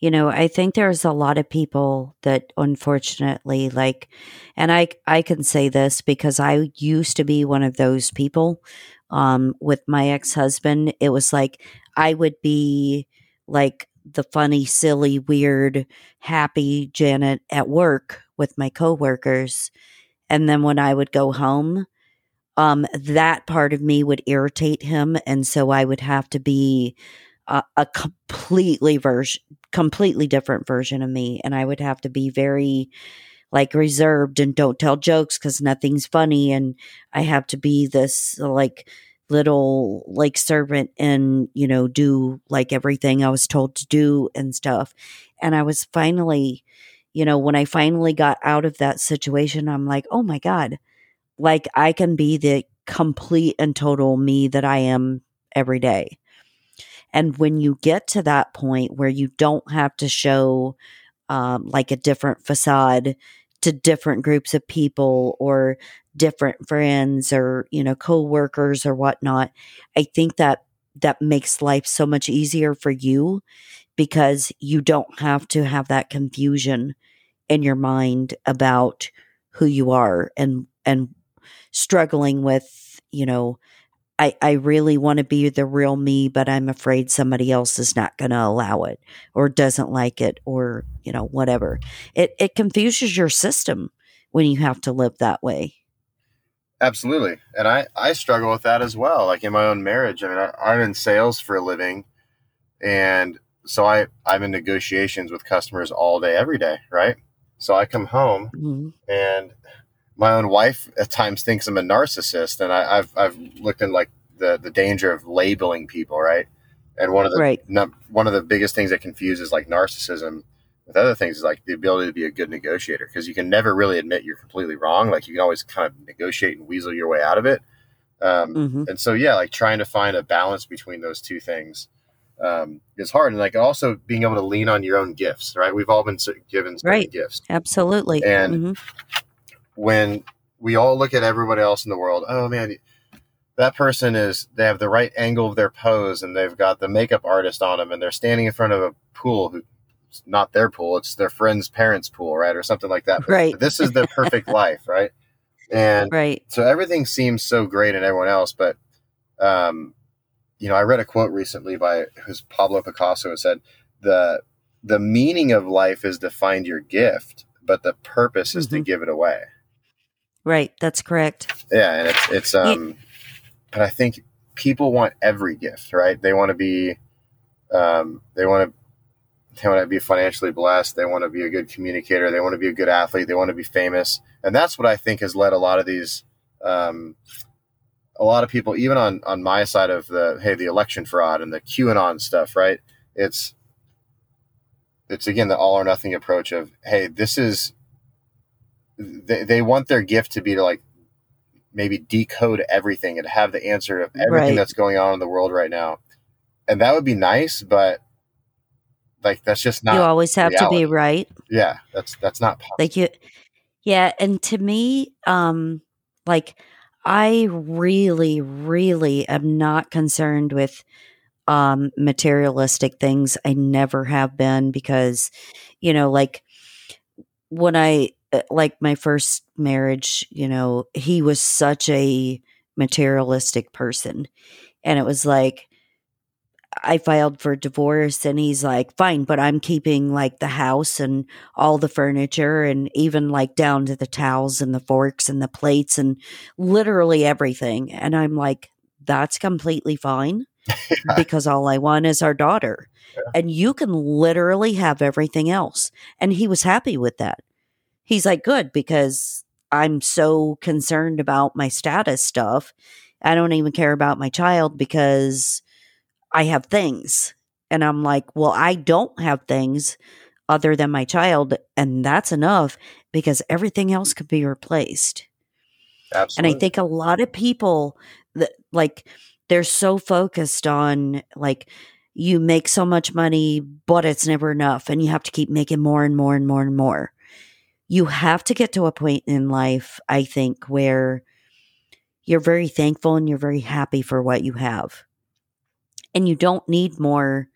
A: you know, I think there's a lot of people that unfortunately like, and I, I can say this because I used to be one of those people um, with my ex husband, it was like I would be like the funny, silly, weird, happy Janet at work with my coworkers. And then when I would go home, um, that part of me would irritate him. And so I would have to be a, a completely version, completely different version of me. And I would have to be very, like reserved and don't tell jokes because nothing's funny and i have to be this like little like servant and you know do like everything i was told to do and stuff and i was finally you know when i finally got out of that situation i'm like oh my god like i can be the complete and total me that i am every day and when you get to that point where you don't have to show um, like a different facade to different groups of people or different friends or you know co-workers or whatnot i think that that makes life so much easier for you because you don't have to have that confusion in your mind about who you are and and struggling with you know I, I really want to be the real me, but I'm afraid somebody else is not going to allow it or doesn't like it or, you know, whatever. It, it confuses your system when you have to live that way.
B: Absolutely. And I, I struggle with that as well. Like in my own marriage, I mean, I, I'm in sales for a living and so I, I'm in negotiations with customers all day, every day. Right. So I come home mm-hmm. and my own wife at times thinks I'm a narcissist, and I, have I've looked in like the the danger of labeling people, right? And one of the right. no, one of the biggest things that confuses like narcissism with other things is like the ability to be a good negotiator because you can never really admit you're completely wrong. Like you can always kind of negotiate and weasel your way out of it. Um, mm-hmm. And so yeah, like trying to find a balance between those two things um, is hard. And like also being able to lean on your own gifts, right? We've all been given right. gifts,
A: absolutely,
B: and. Mm-hmm when we all look at everybody else in the world, oh man, that person is they have the right angle of their pose and they've got the makeup artist on them and they're standing in front of a pool who it's not their pool, it's their friend's parents' pool, right? Or something like that.
A: Right.
B: But this is their perfect life, right? And
A: right.
B: so everything seems so great in everyone else, but um, you know, I read a quote recently by who's Pablo Picasso and said the the meaning of life is to find your gift, but the purpose is mm-hmm. to give it away.
A: Right, that's correct.
B: Yeah, and it's it's um yeah. but I think people want every gift, right? They want to be um they want to they want to be financially blessed, they want to be a good communicator, they want to be a good athlete, they want to be famous. And that's what I think has led a lot of these um a lot of people even on on my side of the hey the election fraud and the QAnon stuff, right? It's it's again the all or nothing approach of hey this is they, they want their gift to be to like maybe decode everything and have the answer of everything right. that's going on in the world right now. And that would be nice, but like that's just not
A: You always have reality. to be right.
B: Yeah, that's that's not possible.
A: Like you Yeah, and to me um like I really really am not concerned with um materialistic things. I never have been because you know like when I Uh, like my first marriage, you know, he was such a materialistic person. And it was like, I filed for divorce and he's like, fine, but I'm keeping like the house and all the furniture and even like down to the towels and the forks and the plates and literally everything. And I'm like, that's completely fine because all I want is our daughter. Yeah. And you can literally have everything else. And he was happy with that he's like, good, because I'm so concerned about my status stuff. I don't even care about my child because I have things. And I'm like, well, I don't have things other than my child. And that's enough because everything else could be replaced.
B: Absolutely.
A: And I think a lot of people that like, they're so focused on like, you make so much money, but it's never enough. And you have to keep making more and more and more and more you have to get to a point in life, I think, where you're very thankful and you're very happy for what you have. And you don't need more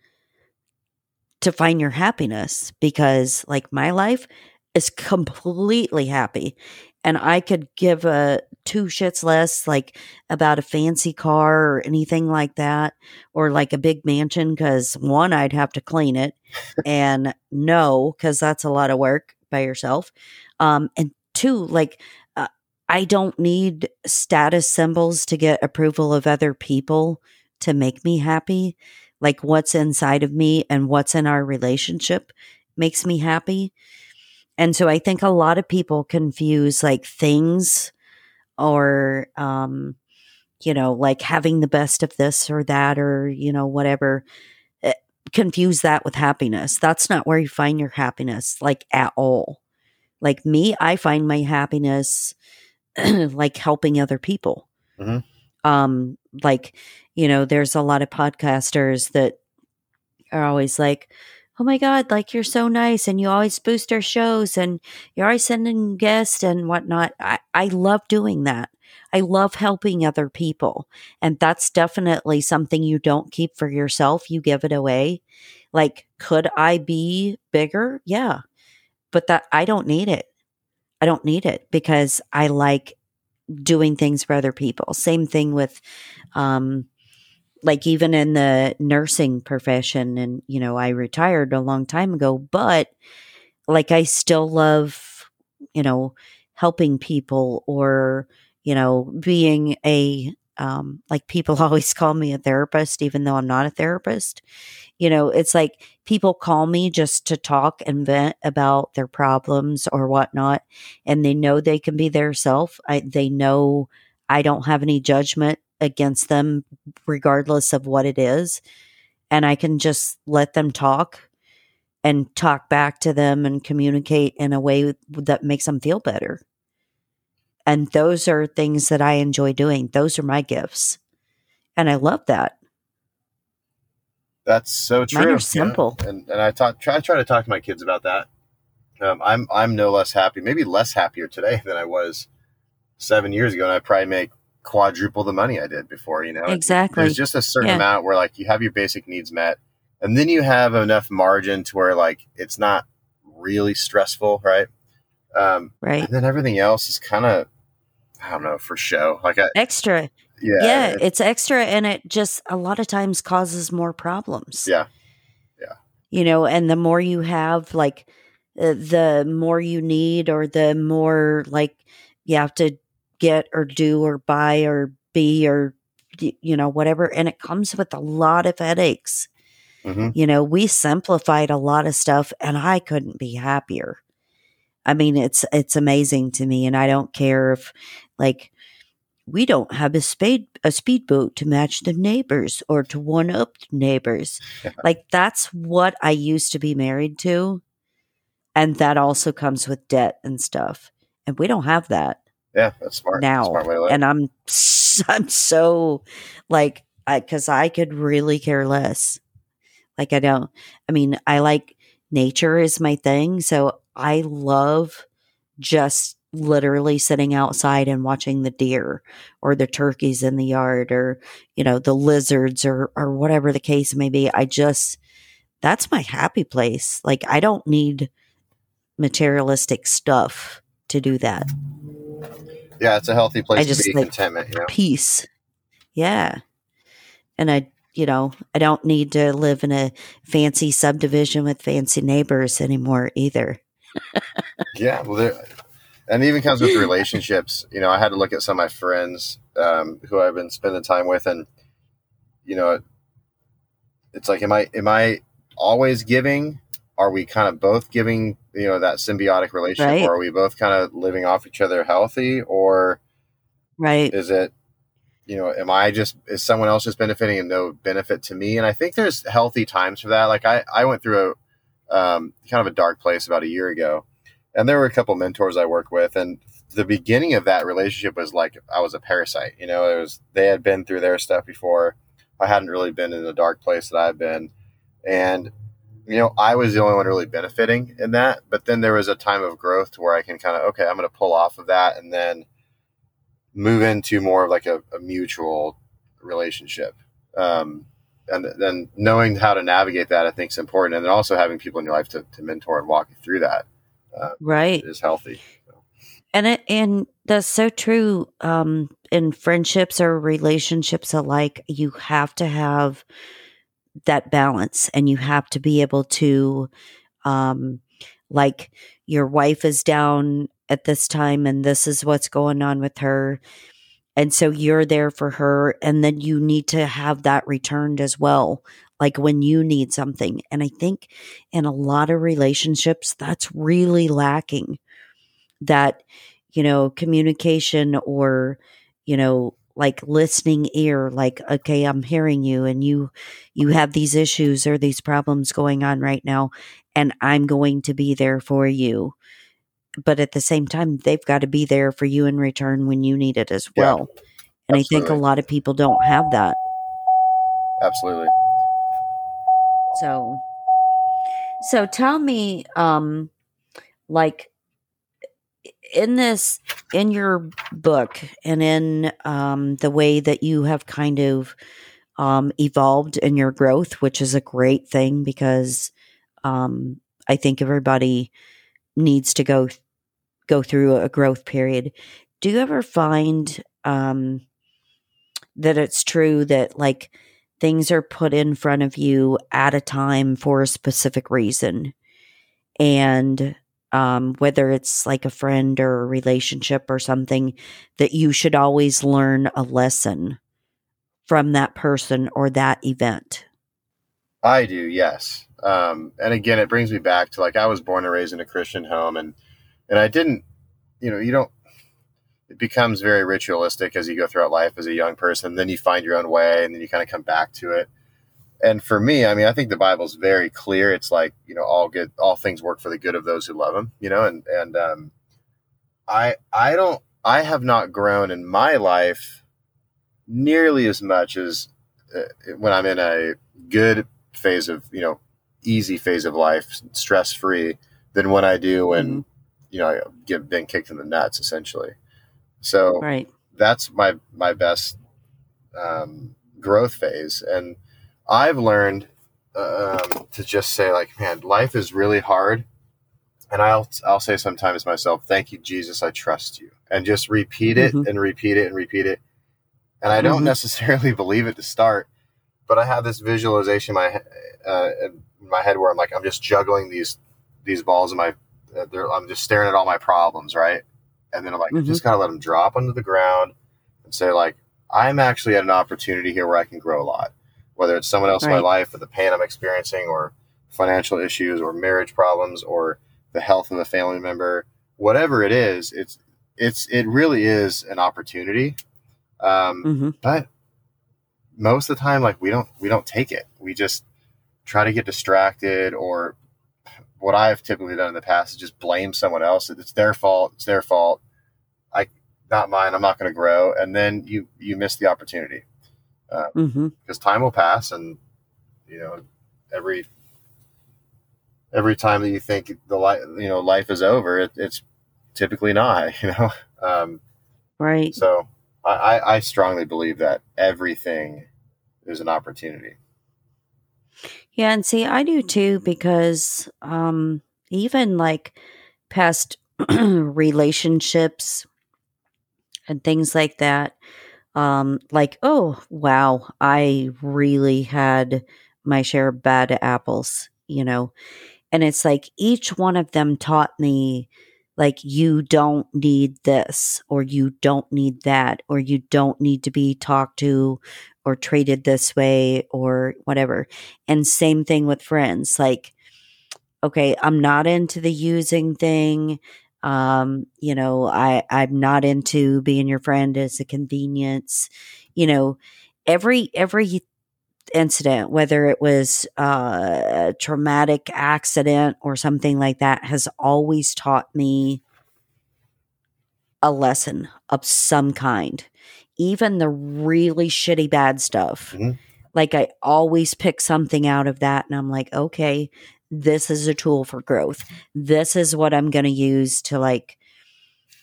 A: to find your happiness because, like, my life is completely happy. And I could give a two shits less, like, about a fancy car or anything like that, or like a big mansion, because one, I'd have to clean it. and no, because that's a lot of work by yourself. Um, and two, like, uh, I don't need status symbols to get approval of other people to make me happy. Like, what's inside of me and what's in our relationship makes me happy. And so I think a lot of people confuse like things or, um, you know, like having the best of this or that or, you know, whatever confuse that with happiness. That's not where you find your happiness, like at all. Like me, I find my happiness like helping other people. Mm-hmm. Um, like, you know, there's a lot of podcasters that are always like, oh my God, like you're so nice and you always boost our shows and you're always sending guests and whatnot. I, I love doing that. I love helping other people. And that's definitely something you don't keep for yourself. You give it away. Like, could I be bigger? Yeah. But that I don't need it. I don't need it because I like doing things for other people. Same thing with, um, like even in the nursing profession and you know i retired a long time ago but like i still love you know helping people or you know being a um like people always call me a therapist even though i'm not a therapist you know it's like people call me just to talk and vent about their problems or whatnot and they know they can be their self I, they know i don't have any judgment against them, regardless of what it is. And I can just let them talk and talk back to them and communicate in a way that makes them feel better. And those are things that I enjoy doing. Those are my gifts. And I love that.
B: That's so true.
A: Mine are simple.
B: Yeah. And, and I talk, try, try to talk to my kids about that. Um, I'm, I'm no less happy, maybe less happier today than I was seven years ago. And I probably make quadruple the money I did before, you know?
A: Exactly.
B: There's just a certain yeah. amount where like you have your basic needs met and then you have enough margin to where like it's not really stressful, right? Um,
A: right.
B: And then everything else is kind of, I don't know, for show. Like I,
A: extra. Yeah. Yeah. It, it's extra and it just a lot of times causes more problems.
B: Yeah. Yeah.
A: You know, and the more you have, like, uh, the more you need or the more like you have to get or do or buy or be or you know whatever and it comes with a lot of headaches mm-hmm. you know we simplified a lot of stuff and i couldn't be happier i mean it's it's amazing to me and i don't care if like we don't have a spade a speedboat to match the neighbors or to one up the neighbors like that's what i used to be married to and that also comes with debt and stuff and we don't have that
B: yeah, that's smart.
A: Now,
B: smart
A: and I'm I'm so like I because I could really care less. Like I don't. I mean, I like nature is my thing, so I love just literally sitting outside and watching the deer or the turkeys in the yard or you know the lizards or or whatever the case may be. I just that's my happy place. Like I don't need materialistic stuff to do that.
B: Yeah, it's a healthy place I just, to be like, contentment. You know?
A: Peace. Yeah. And I, you know, I don't need to live in a fancy subdivision with fancy neighbors anymore either.
B: yeah. Well, there, and it even comes with relationships. You know, I had to look at some of my friends um, who I've been spending time with, and you know, it's like, am I am I always giving? Are we kind of both giving you know that symbiotic relationship right. or are we both kind of living off each other healthy or
A: right
B: is it you know am i just is someone else just benefiting and no benefit to me and i think there's healthy times for that like i i went through a um, kind of a dark place about a year ago and there were a couple mentors i worked with and the beginning of that relationship was like i was a parasite you know it was they had been through their stuff before i hadn't really been in the dark place that i've been and you know, I was the only one really benefiting in that. But then there was a time of growth to where I can kind of, okay, I'm going to pull off of that and then move into more of like a, a mutual relationship. Um, and then knowing how to navigate that, I think is important. And then also having people in your life to, to mentor and walk you through that.
A: Uh, right.
B: Is healthy. So.
A: And it, and that's so true. Um, in friendships or relationships alike, you have to have, that balance and you have to be able to um like your wife is down at this time and this is what's going on with her and so you're there for her and then you need to have that returned as well like when you need something. And i think in a lot of relationships that's really lacking that you know communication or you know like listening ear like okay i'm hearing you and you you have these issues or these problems going on right now and i'm going to be there for you but at the same time they've got to be there for you in return when you need it as well. Yeah, and absolutely. i think a lot of people don't have that.
B: Absolutely.
A: So So tell me, um, like in this, in your book, and in um, the way that you have kind of um, evolved in your growth, which is a great thing because um, I think everybody needs to go go through a growth period. Do you ever find um, that it's true that like things are put in front of you at a time for a specific reason, and um, whether it's like a friend or a relationship or something, that you should always learn a lesson from that person or that event?
B: I do, yes. Um, and again, it brings me back to like I was born and raised in a Christian home, and and I didn't, you know, you don't. It becomes very ritualistic as you go throughout life as a young person. Then you find your own way, and then you kind of come back to it. And for me, I mean, I think the Bible's very clear. It's like you know, all good, all things work for the good of those who love Him. You know, and and um, I I don't, I have not grown in my life nearly as much as uh, when I'm in a good phase of you know easy phase of life, stress free, than when I do when mm-hmm. You know get been kicked in the nuts essentially. So
A: right.
B: that's my my best um, growth phase, and I've learned um, to just say like, man, life is really hard, and I'll I'll say sometimes myself, thank you Jesus, I trust you, and just repeat it mm-hmm. and repeat it and repeat it and I don't mm-hmm. necessarily believe it to start, but I have this visualization in my uh, in my head where I'm like I'm just juggling these these balls in my I'm just staring at all my problems, right? And then I'm like, mm-hmm. just gotta let them drop onto the ground and say like, I'm actually at an opportunity here where I can grow a lot, whether it's someone else right. in my life or the pain I'm experiencing or financial issues or marriage problems or the health of a family member, whatever it is, it's it's it really is an opportunity um, mm-hmm. But most of the time, like we don't we don't take it. We just try to get distracted, or what I've typically done in the past is just blame someone else. It's their fault. It's their fault. I not mine. I'm not going to grow, and then you you miss the opportunity because um, mm-hmm. time will pass, and you know every every time that you think the life you know life is over, it, it's typically not. You know, um,
A: right?
B: So I, I strongly believe that everything is an opportunity.
A: Yeah, and see, I do too because um, even like past relationships and things like that, um, like, oh, wow, I really had my share of bad apples, you know? And it's like each one of them taught me like you don't need this or you don't need that or you don't need to be talked to or treated this way or whatever. And same thing with friends. Like, okay, I'm not into the using thing. Um, you know, I, I'm not into being your friend as a convenience. You know, every every incident, whether it was uh, a traumatic accident or something like that, has always taught me a lesson of some kind. Even the really shitty bad stuff. Mm-hmm. Like I always pick something out of that and I'm like, okay, this is a tool for growth. This is what I'm going to use to like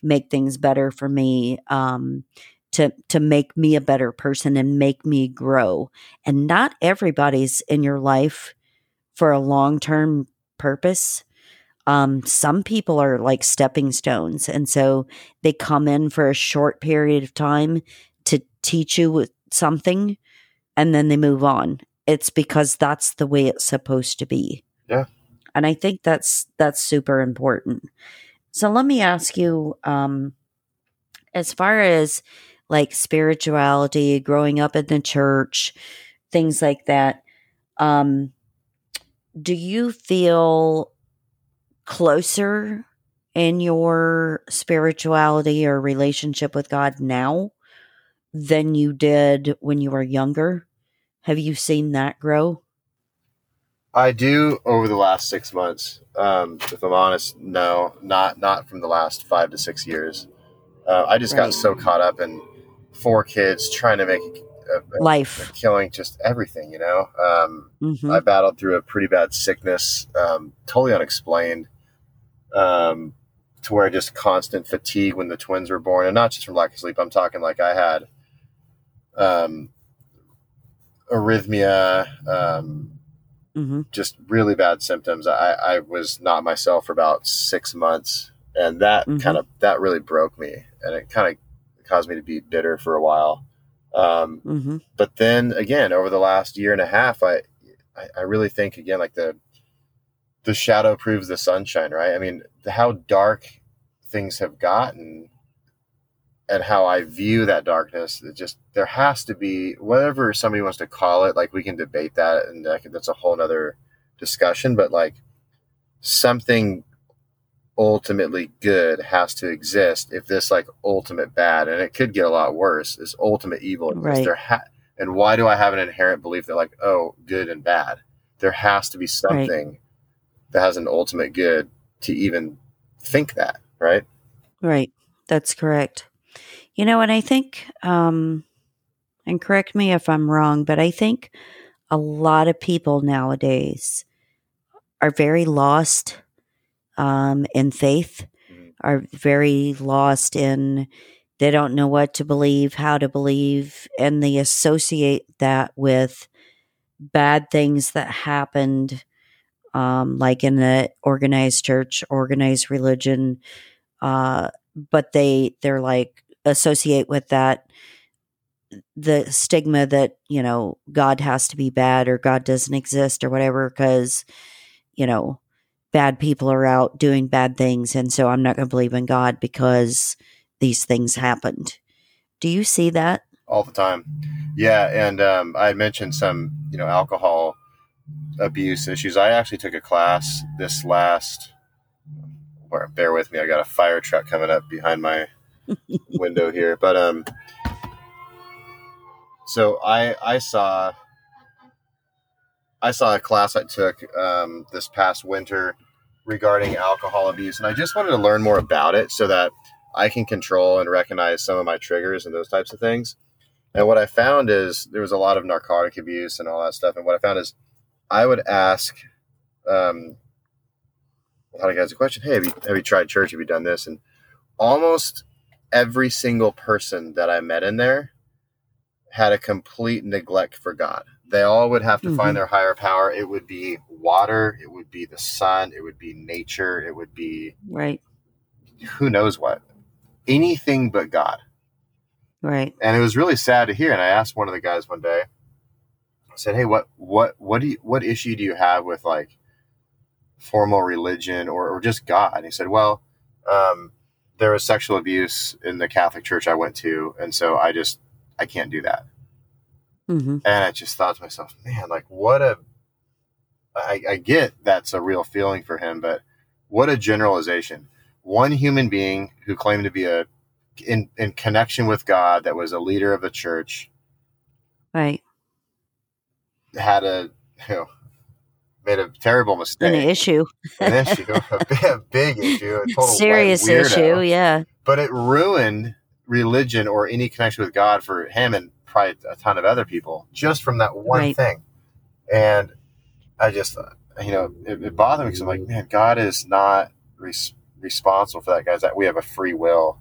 A: make things better for me. Um, to to make me a better person and make me grow. And not everybody's in your life for a long-term purpose. Um, some people are like stepping stones, and so they come in for a short period of time to teach you something, and then they move on. It's because that's the way it's supposed to be.
B: Yeah,
A: and I think that's that's super important. So let me ask you, um, as far as like spirituality, growing up in the church, things like that. Um, do you feel closer in your spirituality or relationship with God now than you did when you were younger? Have you seen that grow?
B: I do over the last six months. Um, if I'm honest, no, not not from the last five to six years. Uh, I just right. got so caught up in four kids trying to make uh,
A: Life.
B: killing just everything. You know, um,
A: hmm
B: I battled through a pretty bad sickness, um, totally unexplained, um, to where just constant fatigue when the twins were born, and not just from lack of sleep. I'm talking like I had um, arrhythmia, um,
A: hmm
B: just really bad symptoms. I, I was not myself for about six months, and that
A: Mhm.
B: kind of that really broke me, and it kind of caused me to be bitter for a while. Um,
A: hmm
B: but then again, over the last year and a half, I, I, I really think again like the the shadow proves the sunshine, right? I mean, how dark things have gotten, and how I view that darkness. It just there has to be whatever somebody wants to call it. Like we can debate that, and that's a whole nother discussion. But like something ultimately good has to exist if this like ultimate bad and it could get a lot worse is ultimate evil.
A: Right.
B: there ha- and why do i have an inherent belief that like oh good and bad there has to be something that has an ultimate good to even think that right
A: Right. That's correct. You know, and I think, um, and correct me if I'm wrong, but I think a lot of people nowadays are very lost um, in faith,
B: Mhm.
A: are very lost in, they don't know what to believe, how to believe, and they associate that with bad things that happened, um, like in the organized church, organized religion. Uh, but they they're like associate with that the stigma that you know god has to be bad or god doesn't exist or whatever because you know bad people are out doing bad things and so i'm not going to believe in god because these things happened do you see that
B: all the time yeah and um, i mentioned some you know alcohol abuse issues. I actually took a class this last or bear with me i got a fire truck coming up behind my window here. But um so i i saw i saw a class i took um this past winter regarding alcohol abuse and i just wanted to learn more about it so that i can control and recognize some of my triggers and those types of things. And what i found is there was a lot of narcotic abuse and all that stuff and what i found is i would ask um a lot of guys a question hey have you, have you tried church have you done this and almost every single person that I met in there had a complete neglect for God. They all would have to
A: Mhm.
B: find their higher power. It would be water, it would be the sun, it would be nature, it would be
A: right
B: who knows what. Anything but God.
A: right
B: And it was really sad to hear. And I asked one of the guys one day, I said, Hey, what what what do you what issue do you have with like formal religion or, or just God? And he said, Well, um, there was sexual abuse in the Catholic church I went to, and so I just I can't do that.
A: Mm-hmm.
B: And I just thought to myself, man, like what a I, I get that's a real feeling for him, but what a generalization. One human being who claimed to be a in, in connection with God that was a leader of the church
A: right
B: had a you know made a terrible mistake.
A: an issue
B: an issue, a big, a big issue, a total
A: serious issue yeah
B: But it ruined religion or any connection with God for him and probably a ton of other people just from that one
A: Right.
B: thing. And I just, uh, you know, it, it bothered me because I'm like, man, God is not res- responsible for that, guys. That we have a free will,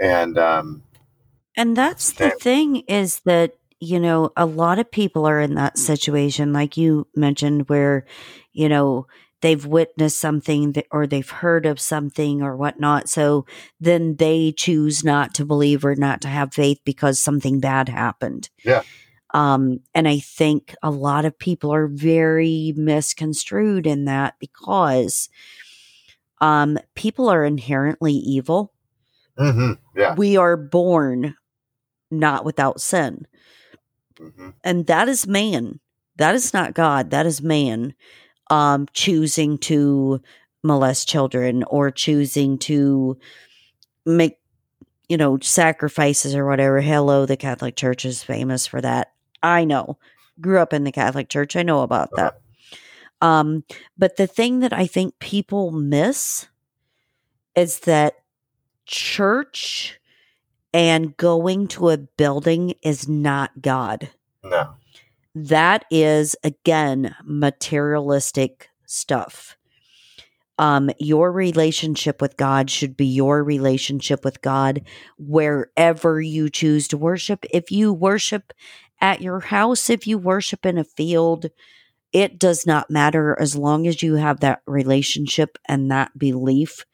B: and um,
A: And that's the thing is that, you know, a lot of people are in that situation, like you mentioned, where, you know, they've witnessed something that, or they've heard of something or whatnot. So then they choose not to believe or not to have faith because something bad happened.
B: Yeah.
A: Um, and I think a lot of people are very misconstrued in that because um, people are inherently evil
B: mhm, yeah,
A: we are born not without sin.
B: Hmm
A: And that is man. That is not God. That is man um, choosing to molest children or choosing to make, you know, sacrifices or whatever. Hello, the Catholic Church is famous for that. I know. Grew up in the Catholic Church. I know about that. Um, but the thing that I think people miss is that church And going to a building is not God.
B: No.
A: That is, again, materialistic stuff. Um, your relationship with God should be your relationship with God wherever you choose to worship. If you worship at your house, if you worship in a field, it does not matter as long as you have that relationship and that belief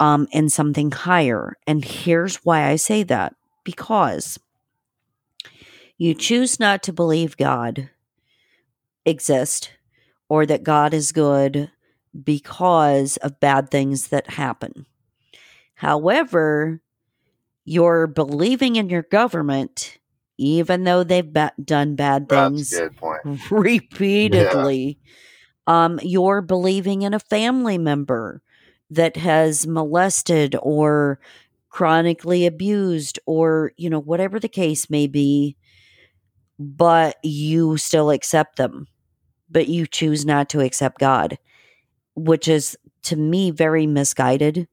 A: um, in something higher. And here's why I say that because you choose not to believe God exists or that God is good because of bad things that happen. However, you're believing in your government, even though they've ba- done bad things
B: That's a good point.
A: repeatedly. Um, you're believing in a family member that has molested or chronically abused or, you know, whatever the case may be, but you still accept them, but you choose not to accept God, which is to me very misguided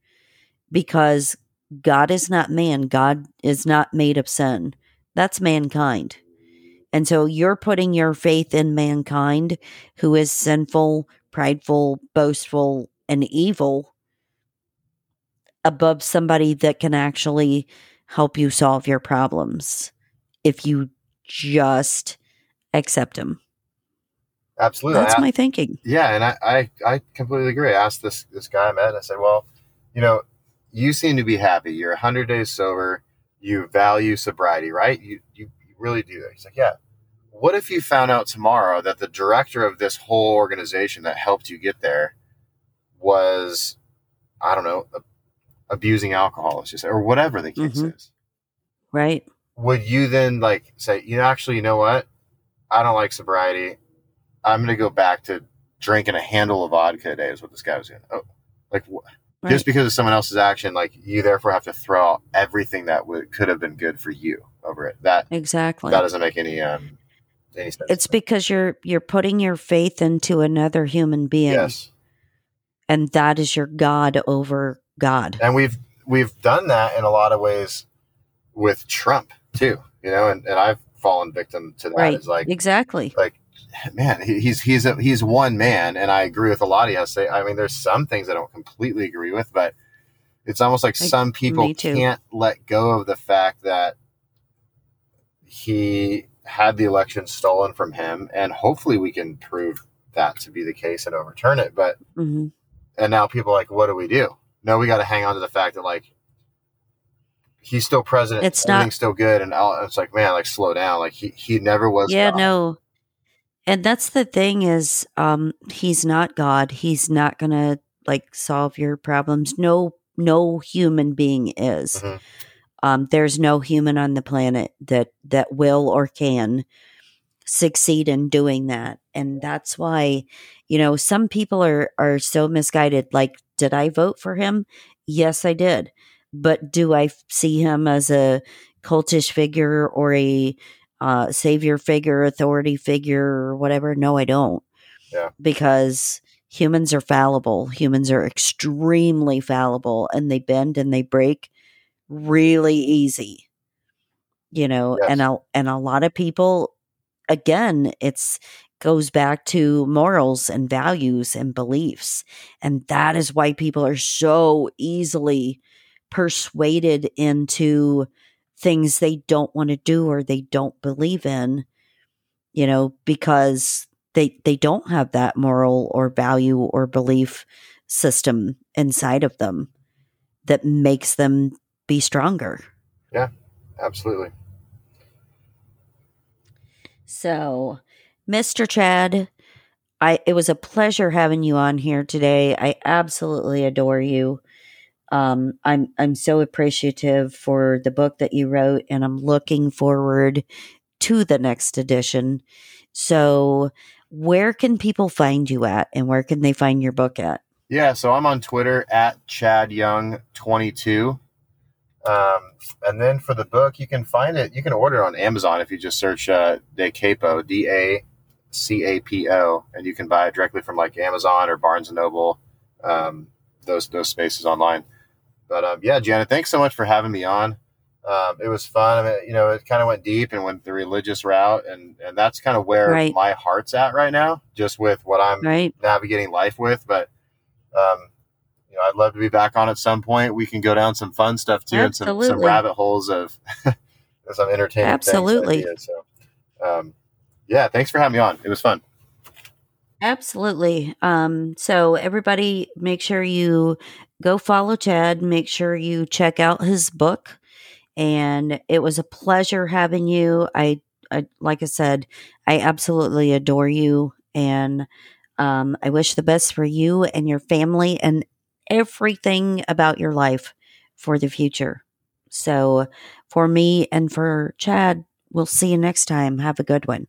A: because God is not man. God is not made of sin. That's mankind. And so you're putting your faith in mankind who is sinful, prideful, boastful, and evil above somebody that can actually help you solve your problems if you just accept him.
B: Absolutely.
A: That's
B: I-
A: my thinking.
B: Yeah, and I, I, I completely agree. I asked this this guy I met. I said, "Well, you know, you seem to be happy. You're 100 days sober. You value sobriety, right? You you, you really do." He's like, "Yeah." What if you found out tomorrow that the director of this whole organization that helped you get there was, I don't know, a- abusing alcohol, let's just say, or whatever the case
A: Mhm.
B: is?
A: Right?
B: Would you then like say, you know, actually, you know what? I don't like sobriety. I'm going to go back to drinking a handle of vodka a day. Is what this guy was doing. Oh, like wh-
A: Right.
B: just because of someone else's action, like you therefore have to throw out everything that would could have been good for you over it. That
A: exactly.
B: that doesn't make any um any sense.
A: It's because you're you're putting your faith into another human being,
B: yes,
A: and that is your God over God.
B: and we've we've done that in a lot of ways with Trump too. You know, and, and I've fallen victim to that.
A: Right?
B: It's like
A: exactly.
B: like man he- he's he's a, he's one man and i agree with a lot of has to say i mean there's some things i don't completely agree with but it's almost like
A: Like,
B: some people can't let go of the fact that he had the election stolen from him and hopefully we can prove that to be the case and overturn it but
A: hmm
B: and now people are like what do we do no we got to hang on to the fact that like he's still president
A: It's not-
B: still good and all, it's like man like slow down like he, he never was
A: Yeah,
B: God.
A: no. And that's the thing is, um, he's not God. He's not gonna like solve your problems. No, no human being is.
B: Mhm.
A: Um, there's no human on the planet that that will or can succeed in doing that, and that's why, you know, some people are are so misguided. Like, did I vote for him? Yes, I did. But do I see him as a cultish figure or a uh, savior figure, authority figure, or whatever? No, I don't.
B: Yeah.
A: Because humans are fallible. Humans are extremely fallible and they bend and they break really easy. You know,
B: Yes.
A: and a, and a lot of people again, it's goes back to morals and values and beliefs. And that is why people are so easily persuaded into things they don't want to do or they don't believe in, you know, because they they don't have that moral or value or belief system inside of them that makes them be stronger.
B: Yeah, absolutely
A: So, Mr. Chad, I it was a pleasure having you on here today. I absolutely adore you. Um, I'm I'm so appreciative for the book that you wrote, and I'm looking forward to the next edition. So, where can people find you at, and where can they find your book at?
B: Yeah, so I'm on Twitter at Chad Young 22. Um, and then for the book, you can find it. You can order it on Amazon if you just search uh, Da Capo, D A C A P O, and you can buy it directly from like Amazon or Barnes and Noble, um, those those spaces online. But um, yeah, Janet, thanks so much for having me on. Um, it was fun. I mean, you know, it kind of went deep and went the religious route, and and that's kind of where
A: Right.
B: my heart's at right now, just with what I'm
A: Right.
B: navigating life with. But um, you know, I'd love to be back on at some point. We can go down some fun stuff too, and some some rabbit holes of some entertaining things,
A: Absolutely.
B: So, um, yeah, thanks for having me on. It was fun.
A: Absolutely. Um, so everybody make sure you go follow Chad, make sure you check out his book. And it was a pleasure having you. I, I like I said, I absolutely adore you and um, I wish the best for you and your family and everything about your life for the future. So for me and for Chad, we'll see you next time. Have a good one.